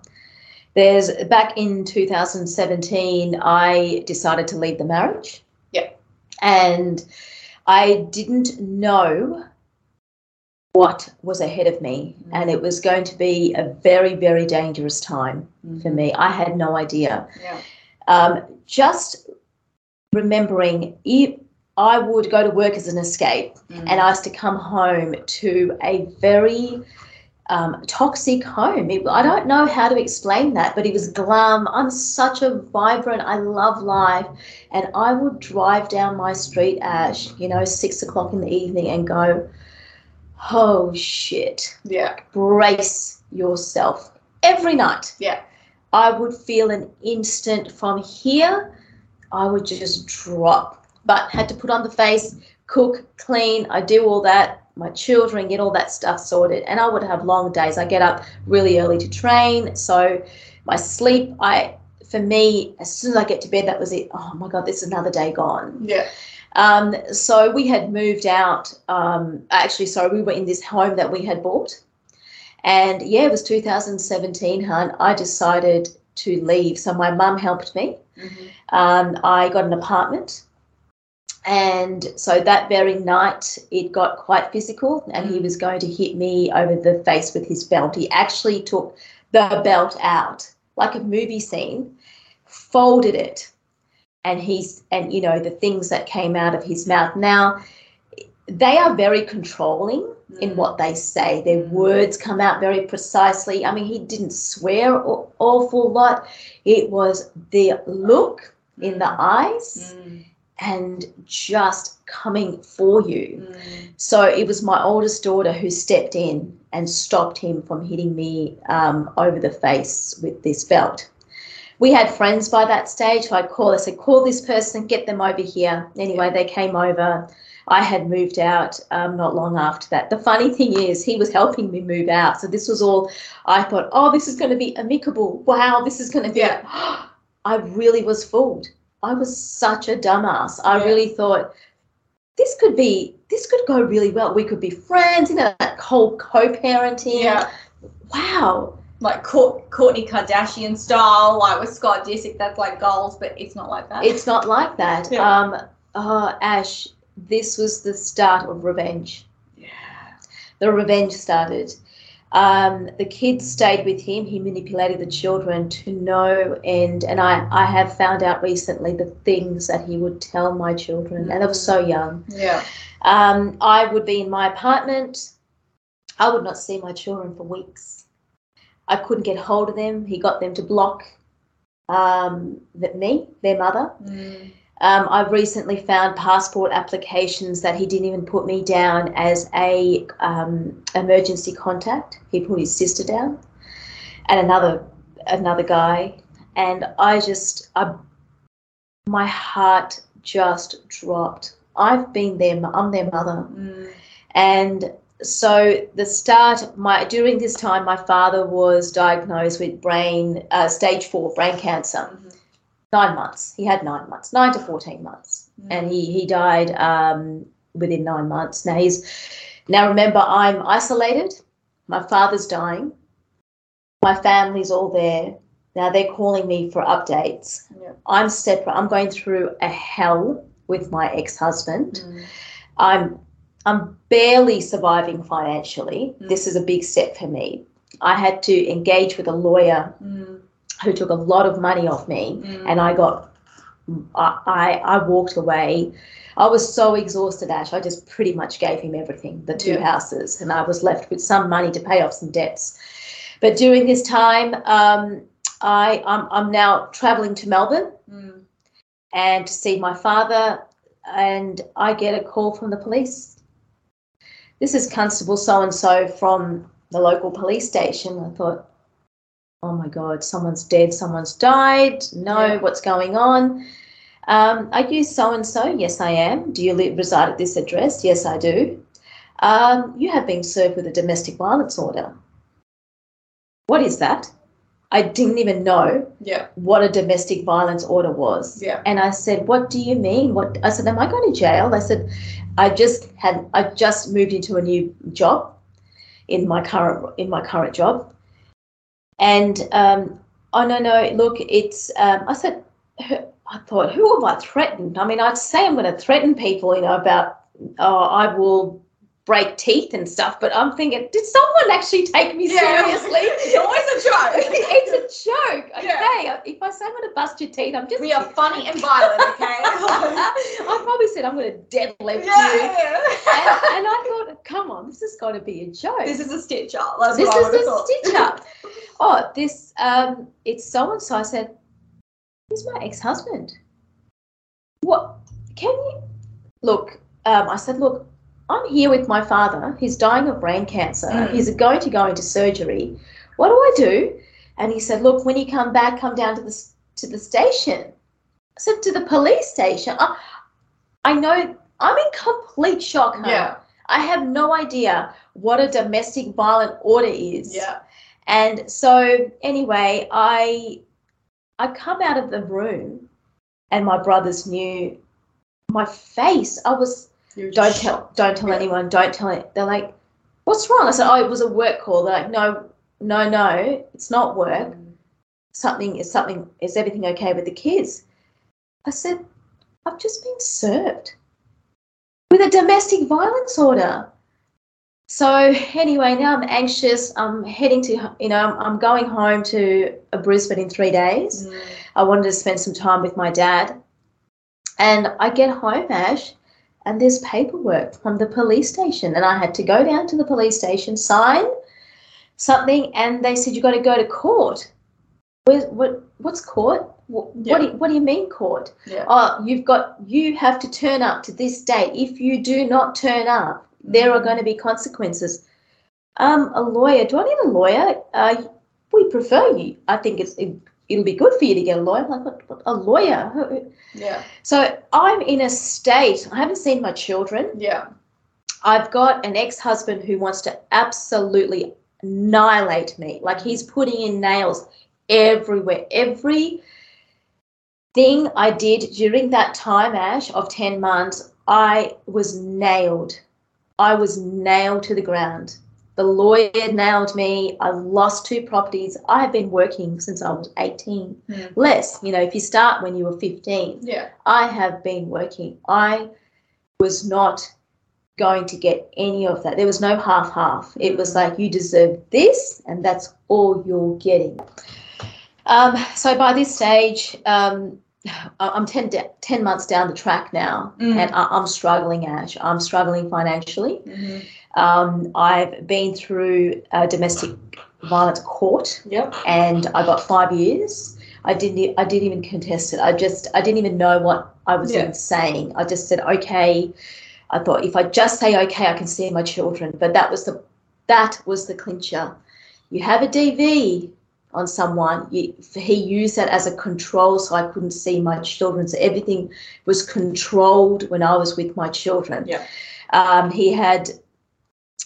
There's back in 2017, I decided to leave the marriage. Yeah. And I didn't know what was ahead of me, and it was going to be a very, very dangerous time for me. I had no idea. Yeah. Um, just remembering if I would go to work as an escape, Mm. and I was to come home to a very um, toxic home. It, I don't know how to explain that, but it was glum. I'm such a vibrant, I love life. And I would drive down my street, Ash, you know, six o'clock in the evening and go, oh shit, yeah. brace yourself. Every night. Yeah. I would feel an instant from here, I would just drop. But had to put on the face, cook, clean, I do all that. My children get all that stuff sorted, and I would have long days. I get up really early to train, so my sleep, I for me, as soon as I get to bed, that was it. Oh my god, this is another day gone. Yeah. Um, so we had moved out. Um, actually, sorry, we were in this home that we had bought, and yeah, it was 2017. Hun, I decided to leave. So my mum helped me. Mhm. Um, I got an apartment And so that very night, it got quite physical, and he Mm. was going to hit me over the face with his belt. He actually took the belt out, like a movie scene, folded it, and he's, and you know, the things that came out of his mouth. Now, they are very controlling in Mm. what they say. Their words come out very precisely. I mean, he didn't swear an awful lot. It was the look in the eyes Mm. And just coming for you. Mm. So it was my oldest daughter who stepped in and stopped him from hitting me um, over the face with this belt. We had friends by that stage. I called, I said, call this person, get them over here. Anyway, they came over. I had moved out um, not long after that. The funny thing is, he was helping me move out. So this was all, I thought, oh, this is going to be amicable. Wow, this is going to be. Yeah. I really was fooled. I was such a dumbass. I Yeah. really thought this could be, this could go really well. We could be friends, you know, that whole co parenting. Yeah. Wow. Like Court- Kourtney Kardashian style, like with Scott Disick, that's like goals, but it's not like that. It's not like that. Yeah. Um, oh, Ash, this was the start of revenge. yeah. The revenge started. Um, the kids stayed with him. He manipulated the children to no end. And I, I have found out recently the things that he would tell my children. And I was so young. Yeah. Um, I would be in my apartment. I would not see my children for weeks. I couldn't get hold of them. He got them to block um, that me, their mother. Mm. Um, I've recently found passport applications that he didn't even put me down as a um, emergency contact. He put his sister down, and another another guy, and I just I, my heart just dropped. I've been their I'm their mother, Mm. and so the start my during this time my father was diagnosed with brain uh, stage four brain cancer Mhm. Nine months he had nine months nine to 14 months and he he died um, within nine months now he's now remember i'm isolated my father's dying my family's all there now they're calling me for updates Yeah. i'm separate i'm going through a hell with my ex-husband Mm. I'm I'm barely surviving financially. Mm. This is a big step for me. I had to engage with a lawyer Mm. Who took a lot of money off me, Mm. and I got I I, walked away. I was so exhausted, Ash. I just pretty much gave him everything, the two Yeah. houses, and I was left with some money to pay off some debts. But during this time, um, I I'm, I'm now traveling to Melbourne Mm. and to see my father, and I get a call from the police. This is Constable so and so from the local police station. I thought, oh my God, someone's dead, someone's died. No, Yeah. what's going on? Um, are you so and so? Yes, I am. Do you live, reside at this address? Yes, I do. Um, you have been served with a domestic violence order. What is that? I didn't even know Yeah. what a domestic violence order was. Yeah. And I said, "What do you mean? What?" I said, "Am I going to jail?" I said, "I just had I just moved into a new job in my current in my current job." And um, oh no no look it's um, I said I thought who have I threatened? I mean I'd say I'm going to threaten people you know about oh I will break teeth and stuff, but I'm thinking did someone actually take me Yeah. seriously? It's always a joke. it's a joke. Okay, Yeah. if I say I'm going to bust your teeth, I'm just We are funny and violent, okay? I probably said I'm going to deadlift you. yeah. And, and I thought, come on, this has got to be a joke. this is a stitch up. That's This what I is a thought. stitch up. oh, this um, it's so and so. I said, he's my ex-husband. What? Can you look? Um, I said, look, I'm here with my father. He's dying of brain cancer. Mm. He's going to go into surgery. What do I do? And he said, look, when you come back, come down to the to the station. I said, to the police station. I, I know. I'm in complete shock. huh? Yeah. I have no idea what a domestic violent order is. Yeah. And so anyway, I I come out of the room and my brothers knew my face. I was don't tell don't tell Yeah. anyone, don't tell it. They're like, What's wrong? I said, Oh, it was a work call. They're like, No, no, no, it's not work. Mm. Something is something is everything okay with the kids? I said, I've just been served. With a domestic violence order. So anyway, now I'm anxious. I'm heading to, you know, I'm, I'm going home to uh, Brisbane in three days. Mm. I wanted to spend some time with my dad. And I get home, Ash, and there's paperwork from the police station. And I had to go down to the police station, sign something, and they said, You've got to go to court. Where's, what, what's court? What, Yeah. what, do you, what do you mean court? Yeah. Oh, you've got, you have to turn up to this date. If you do not turn up, there are going to be consequences. Um, a lawyer, do I need a lawyer? Uh, we prefer you. I think it's, it, it'll be good for you to get a lawyer. I'm like, what, what, a lawyer? Yeah. so I'm in a state, I haven't seen my children. Yeah. I've got an ex husband who wants to absolutely annihilate me. Like he's putting in nails everywhere. Every thing I did during that time, Ash, of 10 months, I was nailed. I was nailed to the ground. The lawyer nailed me. I lost two properties. I have been working since I was 18. Mm. Less, you know, if you start when you were 15. Yeah. I have been working. I was not going to get any of that. There was no half half. It was like you deserve this, and that's all you're getting. Um, so by this stage, um, I'm 10, da- 10 months down the track now, Mm. and I, I'm struggling, Ash. I'm struggling financially. hmm Um, I've been through a domestic violence court Yep. and I got five years. I didn't. I didn't even contest it. I just. I didn't even know what I was Yeah. even saying. I just said okay. I thought if I just say okay, I can see my children. But that was the. That was the clincher. You have a DV on someone. He used that as a control, so I couldn't see my children. So everything was controlled when I was with my children. Yeah. Um, he had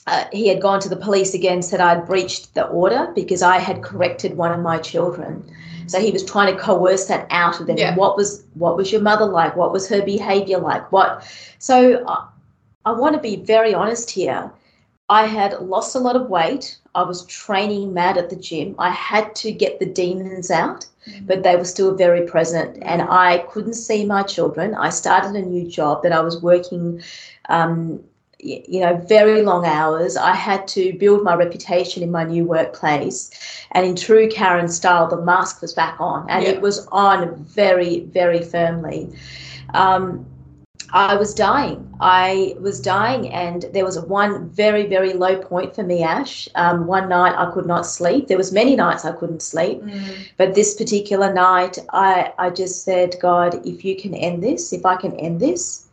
uh, he had gone to the police again, said I'd breached the order because I had corrected one of my children. So he was trying to coerce that out of them. Yeah. What was what was your mother like? What was her behaviour like? What? So I, I want to be very honest here. I had lost a lot of weight. I was training mad at the gym. I had to get the demons out, but they were still very present, and I couldn't see my children. I started a new job that I was working. Um, you know, very long hours. I had to build my reputation in my new workplace. And in true Karen style, the mask was back on and Yeah. it was on very, very firmly. Um, I was dying. I was dying, and there was one very, very low point for me, Ash. Um, one night I could not sleep. There was many nights I couldn't sleep. Mm. But this particular night, I, I just said, God, if you can end this, if I can end this,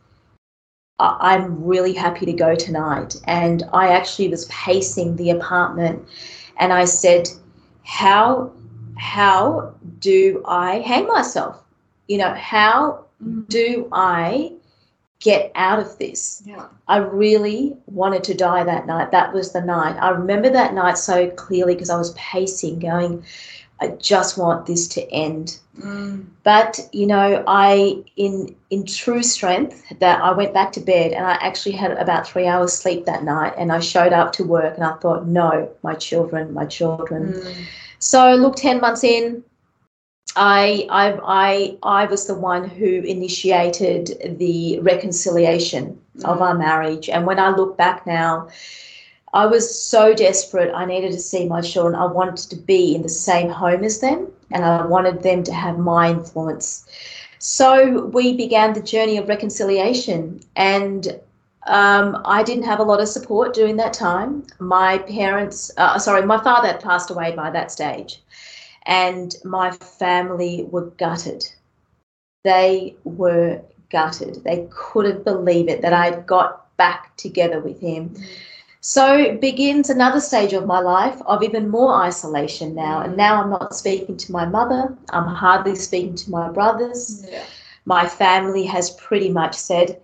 I- I'm really happy to go tonight. And I actually was pacing the apartment and I said, How how do I hang myself? You know, how Mm. do I get out of this? Yeah. I really wanted to die that night. That was the night. I remember that night so clearly because I was pacing, going, I just want this to end. Mm. But you know, I in in true strength that I went back to bed and I actually had about three hours sleep that night and I showed up to work and I thought, no, my children, my children. Mm. So look, ten months in, I I I I was the one who initiated the reconciliation of our marriage. And when I look back now, I was so desperate. I needed to see my children. I wanted to be in the same home as them, and I wanted them to have my influence. So we began the journey of reconciliation, and um, I didn't have a lot of support during that time. My parents, uh, sorry, my father had passed away by that stage, and my family were gutted. They were gutted. They couldn't believe it that I'd got back together with him. So begins another stage of my life of even more isolation now. And now I'm not speaking to my mother. I'm hardly speaking to my brothers. Yeah. My family has pretty much said,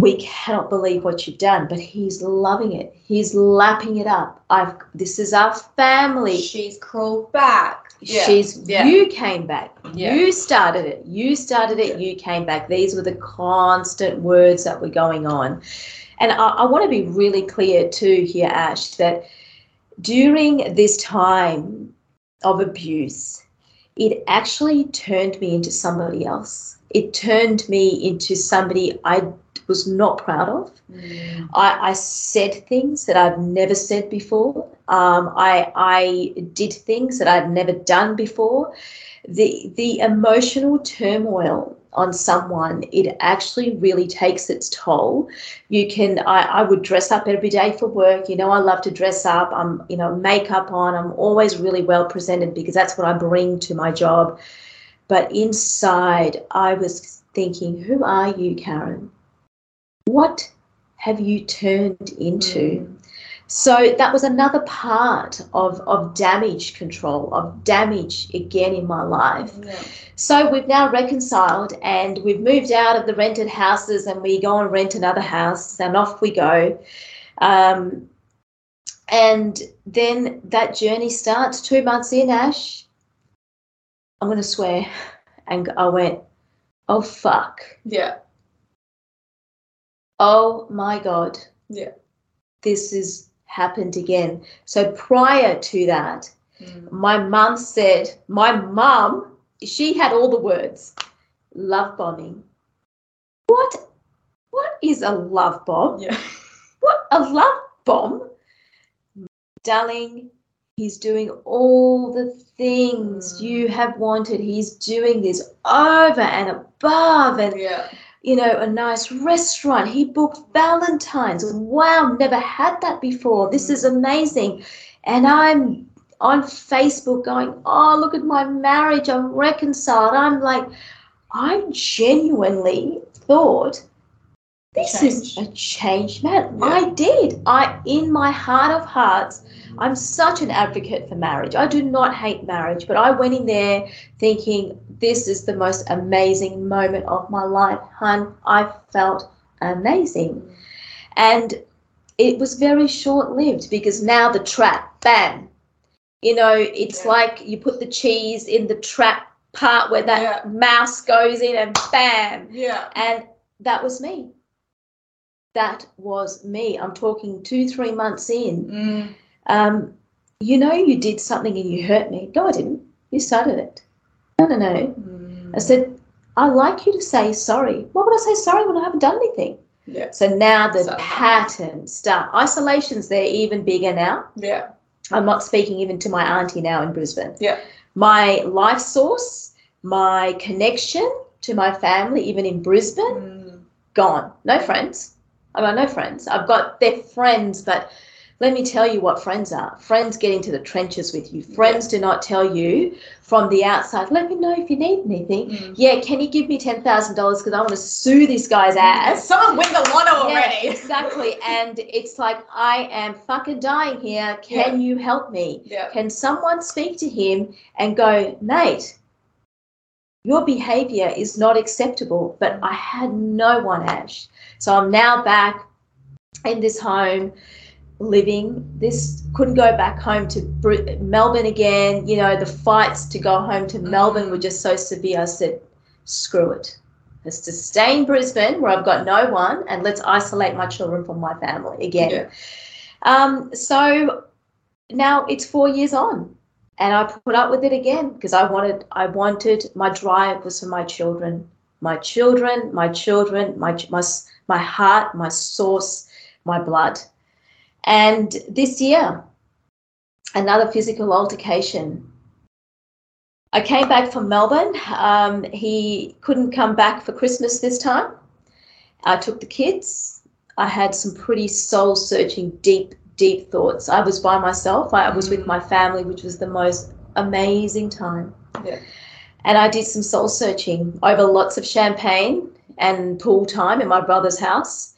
we cannot believe what you've done, but he's loving it. He's lapping it up. I've this is our family. She's crawled back. Yeah. She's Yeah. you came back. Yeah. You started it. You started it. You came back. These were the constant words that were going on. And I, I want to be really clear too here, Ash, that during this time of abuse, it actually turned me into somebody else. It turned me into somebody I was not proud of. Mm. I, I said things that I've never said before. Um, I, I did things that I've never done before. The, the emotional turmoil on someone, it actually really takes its toll. You can, I, I would dress up every day for work. You know, I love to dress up. I'm, you know, makeup on. I'm always really well presented because that's what I bring to my job. But inside, I was thinking, who are you, Karen? What have you turned into? Mm. So that was another part of, of damage control, of damage again in my life. Yeah. So we've now reconciled and we've moved out of the rented houses and we go and rent another house and off we go. Um, and then that journey starts two months in, Ash. I'm going to swear. And I went, oh, fuck. Yeah. Oh my God. Yeah. This has happened again. So prior to that, Mm. my mum said, my mum, she had all the words love bombing. What? What is a love bomb? Yeah. What? A love bomb? Darling, he's doing all the things Mm. you have wanted. He's doing this over and above and Yeah. You know, a nice restaurant. He booked Valentine's. Wow, never had that before. This is mm. amazing. And I'm on Facebook going, oh, look at my marriage. I'm reconciled. I'm like, I genuinely thought this is a change man. Yeah. I did. I, in my heart of hearts, I'm such an advocate for marriage. I do not hate marriage, but I went in there thinking this is the most amazing moment of my life, hun. I felt amazing. And it was very short lived because now the trap, bam. You know, it's Yeah. like you put the cheese in the trap part where that Yeah. mouse goes in and bam. Yeah. And that was me. That was me. I'm talking two, three months in. Mm. Um, you know, you did something and you hurt me. No, I didn't. You started it. No, no, no. Mm. I said, I'd like you to say sorry. Why would I say sorry when I haven't done anything? Yeah. So now the So- patterns start. Isolations, they're even bigger now. Yeah. I'm not speaking even to my auntie now in Brisbane. Yeah. My life source, my connection to my family, even in Brisbane, Mm. gone. No friends. I've got no friends. I've got they're friends, but let me tell you what friends are. Friends get into the trenches with you. Friends do not tell you from the outside, let me know if you need anything. Mm. Yeah, can you give me ten thousand dollars because I want to sue this guy's ass? Someone win the lotto Yeah, already. exactly. And it's like I am fucking dying here. Can you help me? Yeah. Can someone speak to him and go, mate, your behavior is not acceptable? But I had no one, Ash. So I'm now back in this home living. This couldn't go back home to melbourne again. You know the fights to go home to melbourne were just so severe. I said screw it. Let's just stay in brisbane where i've got no one and let's isolate my children from my family again. Yeah. um, so now it's four years on and i put up with it again because i wanted i wanted my drive was for my children. My children my children my my, my heart my source my blood. And this year another physical altercation. I came back from melbourne. Um, he couldn't come back for christmas this time. I took the kids. I had some pretty soul searching deep deep thoughts. I was by myself. I was with Mm. my family which was the most amazing time. Yeah. and i did some soul searching over lots of champagne and pool time in my brother's house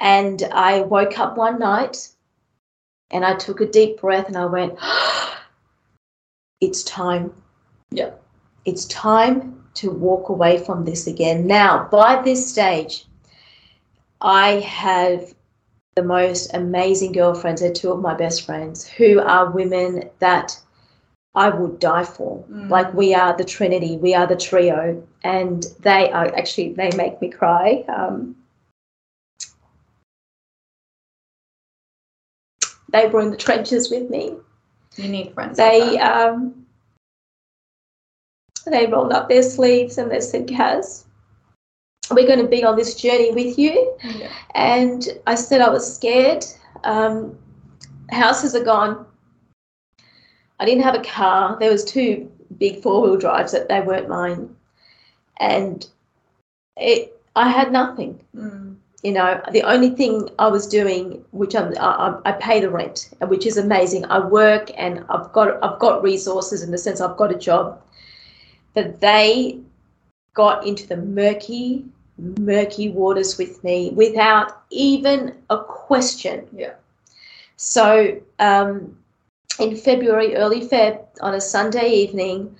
and I woke up one night and I took a deep breath and I went, It's time. Yeah. It's time to walk away from this again. Now, by this stage, I have the most amazing girlfriends. They're two of my best friends who are women that I would die for. Mm. Like we are the Trinity, we are the trio, and they are actually they make me cry. Um, they were in the trenches with me. You need friends. They like um, they rolled up their sleeves and they said, "Kaz, we're going to be on this journey with you. Yeah. And I said I was scared. Um, houses are gone. I didn't have a car. There was two big four wheel drives that they weren't mine, and it. I had nothing. Mm. You know, the only thing I was doing, which I'm, I, I pay the rent, which is amazing. I work and I've got I've got resources in the sense I've got a job, but they got into the murky, murky waters with me without even a question. Yeah. So um, in February, early Feb, on a Sunday evening,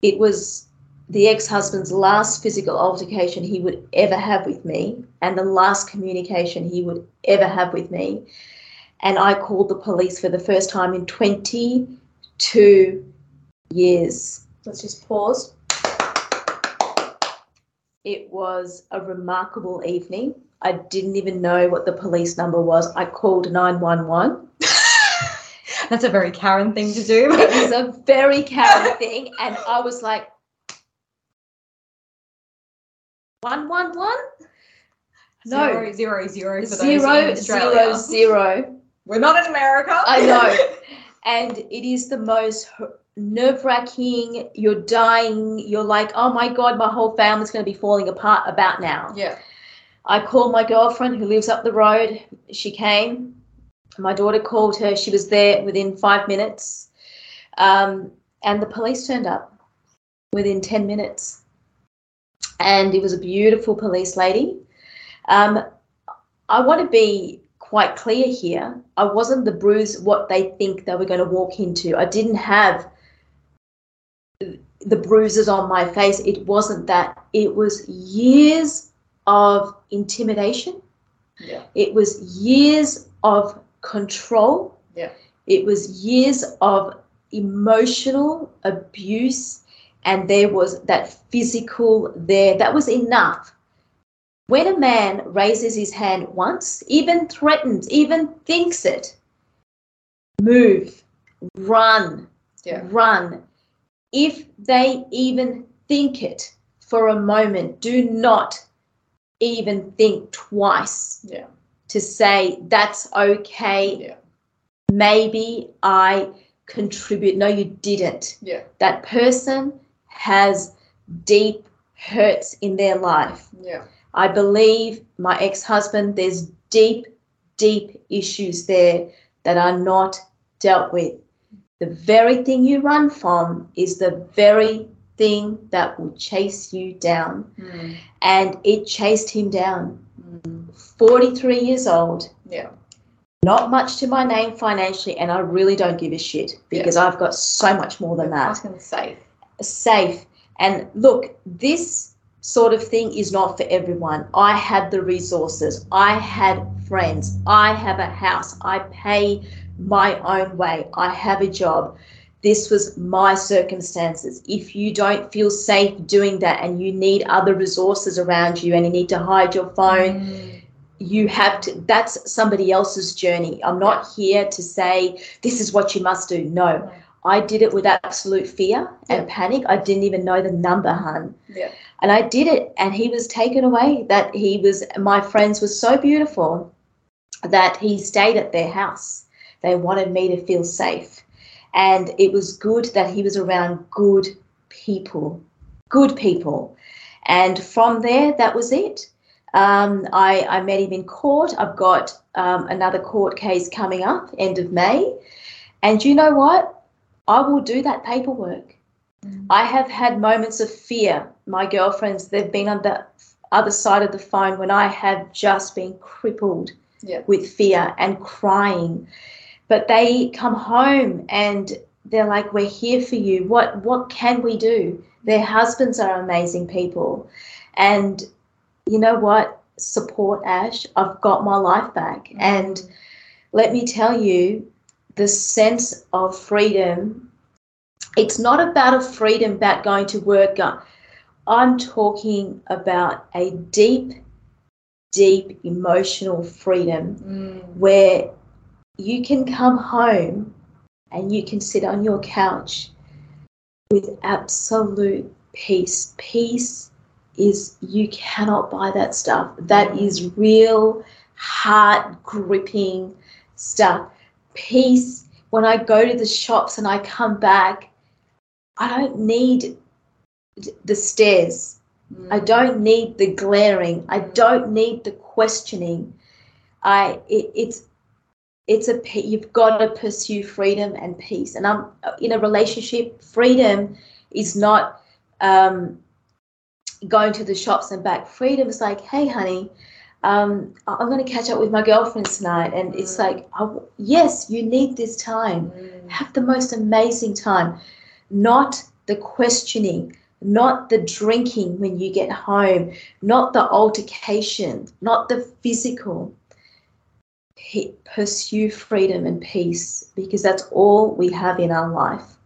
it was the ex-husband's last physical altercation he would ever have with me and the last communication he would ever have with me. And i called the police for the first time in 22 years. Let's just pause. it was a remarkable evening. I didn't even know what the police number was. I called 911 That's a very Karen thing to do. it was a very Karen thing and i was like 111 no. Zero, zero, zero for those zero in zero zero. We're not in America. I know. and it is the most nerve-wracking you're dying you're like oh my god my whole family's going to be falling apart about now. Yeah. i called my girlfriend who lives up the road. She came. My daughter called her. She was there within five minutes. Um, and the police turned up within 10 minutes and it was a beautiful police lady um, i want to be quite clear here. I wasn't the bruise what they think they were going to walk into. I didn't have the bruises on my face. It wasn't that. It was years of intimidation. Yeah. It was years of control. Yeah. It was years of emotional abuse. And there was that physical there. That was enough when a man raises his hand once, even threatens, even thinks it, move, run, Yeah. run. If they even think it for a moment, do not even think twice Yeah. to say, that's okay. Yeah. Maybe I contribute. No, you didn't. Yeah. That person has deep hurts in their life. Yeah. I believe my ex husband, there's deep, deep issues there that are not dealt with. The very thing you run from is the very thing that will chase you down. Mm. And it chased him down. Mm. 43 years old, Yeah. not much to my name financially, and I really don't give a shit because I've got so much more than that. I that was going to say. Safe. And look, this sort of thing is not for everyone. I had the resources, I had friends, I have a house, I pay my own way, I have a job. This was my circumstances. If you don't feel safe doing that and you need other resources around you and you need to hide your phone, Mm. you have to that's somebody else's journey i'm not here to say this is what you must do no No. I did it with absolute fear and panic i didn't even know the number hun Yeah. and i did it and he was taken away that he was my friends were so beautiful that he stayed at their house they wanted me to feel safe and it was good that he was around good people good people and from there that was it um, I, I met him in court. I've got um, another court case coming up end of May. And you know what? I will do that paperwork. Mm. I have had moments of fear. My girlfriends, they've been on the other side of the phone when I have just been crippled Yeah. with fear and crying. But they come home and they're like, We're here for you. What what can we do? Their husbands are amazing people. And you know what? Support Ash. I've got my life back. And let me tell you, the sense of freedom, it's not about a freedom about going to work. I'm talking about a deep, deep emotional freedom Mm. where you can come home and you can sit on your couch with absolute peace. Peace is you cannot buy that stuff. That is real heart gripping stuff. Peace. When I go to the shops and I come back, I don't need the stares. I mm. don't need the glaring. I mm. don't need the questioning. I it, it's it's a you've got to pursue freedom and peace. And I'm uh, in a relationship. Freedom is not um, going to the shops and back. Freedom is like, hey, honey, um, I'm going to catch up with my girlfriends tonight. And mm. it's like, oh, yes, you need this time. Mm. Have the most amazing time. Not the questioning, not the drinking when you get home, not the altercation, not the physical. Pursue freedom and peace because that's all we have in our life.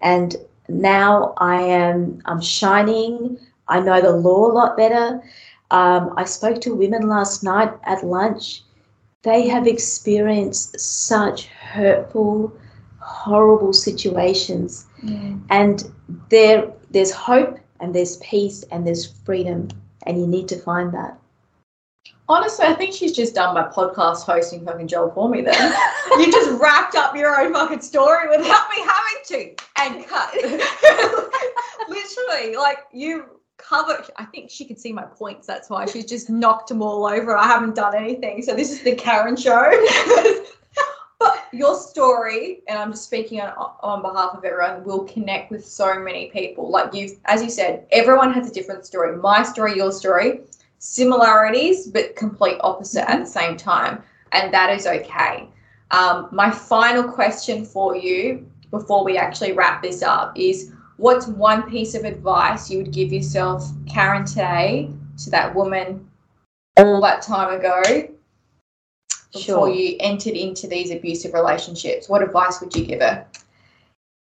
And now I am I'm shining. I know the law a lot better. Um, I spoke to women last night at lunch. They have experienced such hurtful, horrible situations, mm. and there there's hope and there's peace and there's freedom, and you need to find that. Honestly, I think she's just done my podcast hosting fucking job for me then. you just wrapped up your own fucking story without me having to and cut. Literally, like you cover. I think she could see my points. That's why she's just knocked them all over. I haven't done anything. So this is the Karen show. but your story, and I'm just speaking on, on behalf of everyone, will connect with so many people. Like you, as you said, everyone has a different story. My story, your story, similarities, but complete opposite mm-hmm. at the same time. And that is okay. Um, my final question for you before we actually wrap this up is what's one piece of advice you would give yourself, Karen, today to that woman all that time ago before sure. you entered into these abusive relationships? What advice would you give her?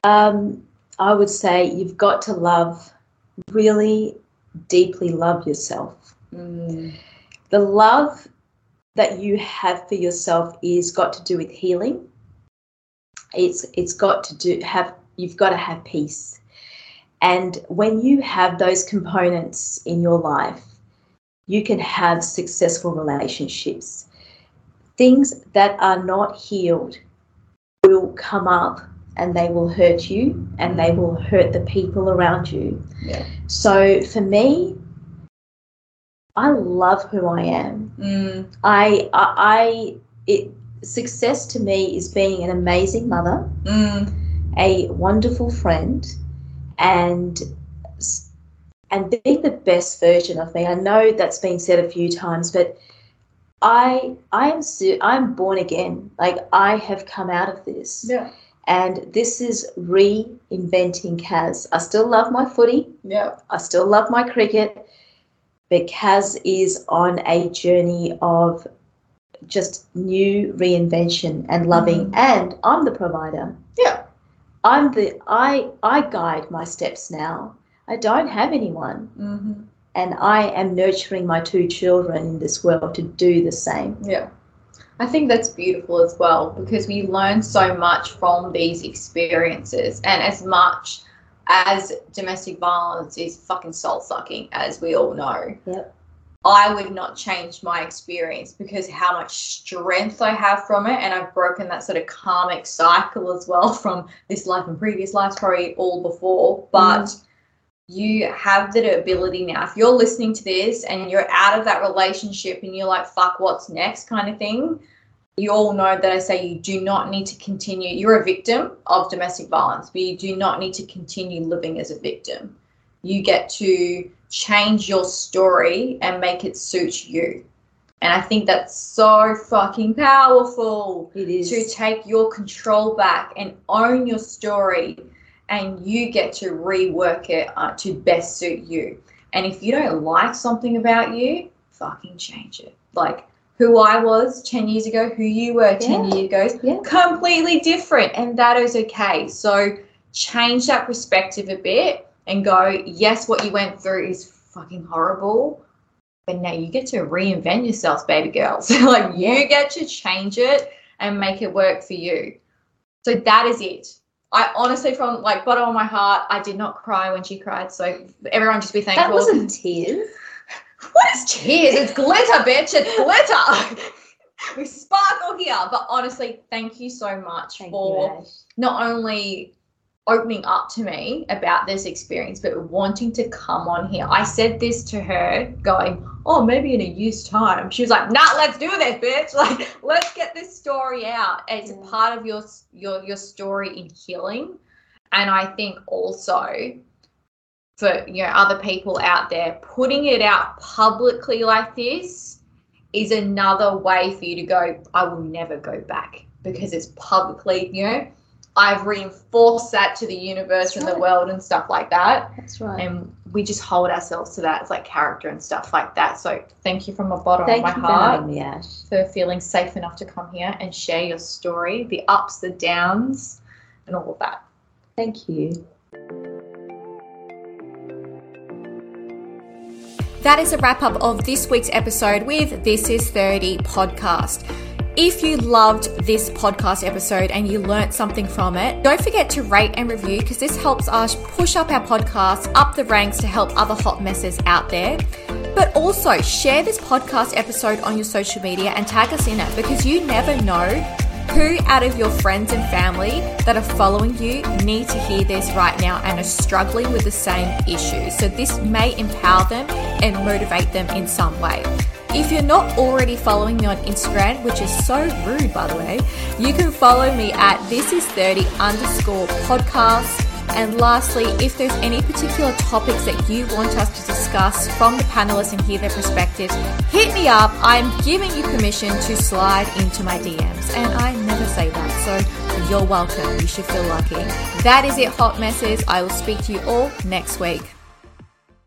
Um, I would say you've got to love, really deeply love yourself. Mm. The love that you have for yourself is got to do with healing. It's it's got to do have you've got to have peace and when you have those components in your life, you can have successful relationships. Things that are not healed will come up and they will hurt you and they will hurt the people around you. Yeah. So for me, I love who I am. Mm. I, I, I, it, success to me is being an amazing mother, mm. a wonderful friend, and and be the best version of me. I know that's been said a few times, but I I am I'm born again. Like I have come out of this. Yeah. And this is reinventing Kaz. I still love my footy. Yeah. I still love my cricket. But Kaz is on a journey of just new reinvention and loving. Mm. And I'm the provider. I'm the I I guide my steps now. I don't have anyone, mm-hmm. and I am nurturing my two children in this world to do the same. Yeah. I think that's beautiful as well because we learn so much from these experiences. And as much as domestic violence is fucking soul sucking, as we all know, yep. I would not change my experience because how much strength I have from it. And I've broken that sort of karmic cycle as well from this life and previous lives, probably all before. But mm. you have the ability now. If you're listening to this and you're out of that relationship and you're like, fuck, what's next kind of thing, you all know that I say you do not need to continue. You're a victim of domestic violence, but you do not need to continue living as a victim. You get to change your story and make it suit you. And I think that's so fucking powerful. It is. To take your control back and own your story, and you get to rework it uh, to best suit you. And if you don't like something about you, fucking change it. Like who I was 10 years ago, who you were 10 yeah. years ago, yeah. completely different. And that is okay. So change that perspective a bit and go, yes, what you went through is fucking horrible, but now you get to reinvent yourselves, baby girls. like you get to change it and make it work for you. So that is it. I honestly, from like bottom of my heart, I did not cry when she cried. So everyone just be thankful. That wasn't tears. What is cheers? It's glitter, bitch. It's glitter. we sparkle here. But honestly, thank you so much Thank for you, not only opening up to me about this experience, but wanting to come on here. I said this to her, going, Oh, maybe in a year's time. She was like, Nah, let's do this, bitch. Like, let's get this story out. It's Yeah. part of your your your story in healing. And I think also for you know other people out there, putting it out publicly like this is another way for you to go, I will never go back because it's publicly, you know, I've reinforced that to the universe That's and the world and stuff like that. That's right. And we just hold ourselves to that. It's like character and stuff like that. So thank you from the bottom Thank of my heart having me, for feeling safe enough to come here and share your story, the ups, the downs, and all of that. Thank you. That is a wrap up of this week's episode with This Is 30 podcast. If you loved this podcast episode and you learnt something from it, don't forget to rate and review because this helps us push up our podcast up the ranks to help other hot messes out there. But also share this podcast episode on your social media and tag us in it because you never know who out of your friends and family that are following you need to hear this right now and are struggling with the same issues. So this may empower them and motivate them in some way. If you're not already following me on Instagram, which is so rude by the way, you can follow me at this is 30 underscore podcast. And lastly, if there's any particular topics that you want us to discuss from the panelists and hear their perspectives, hit me up. I'm giving you permission to slide into my DMs. And I never say that, so you're welcome. You should feel lucky. That is it, hot messes. I will speak to you all next week.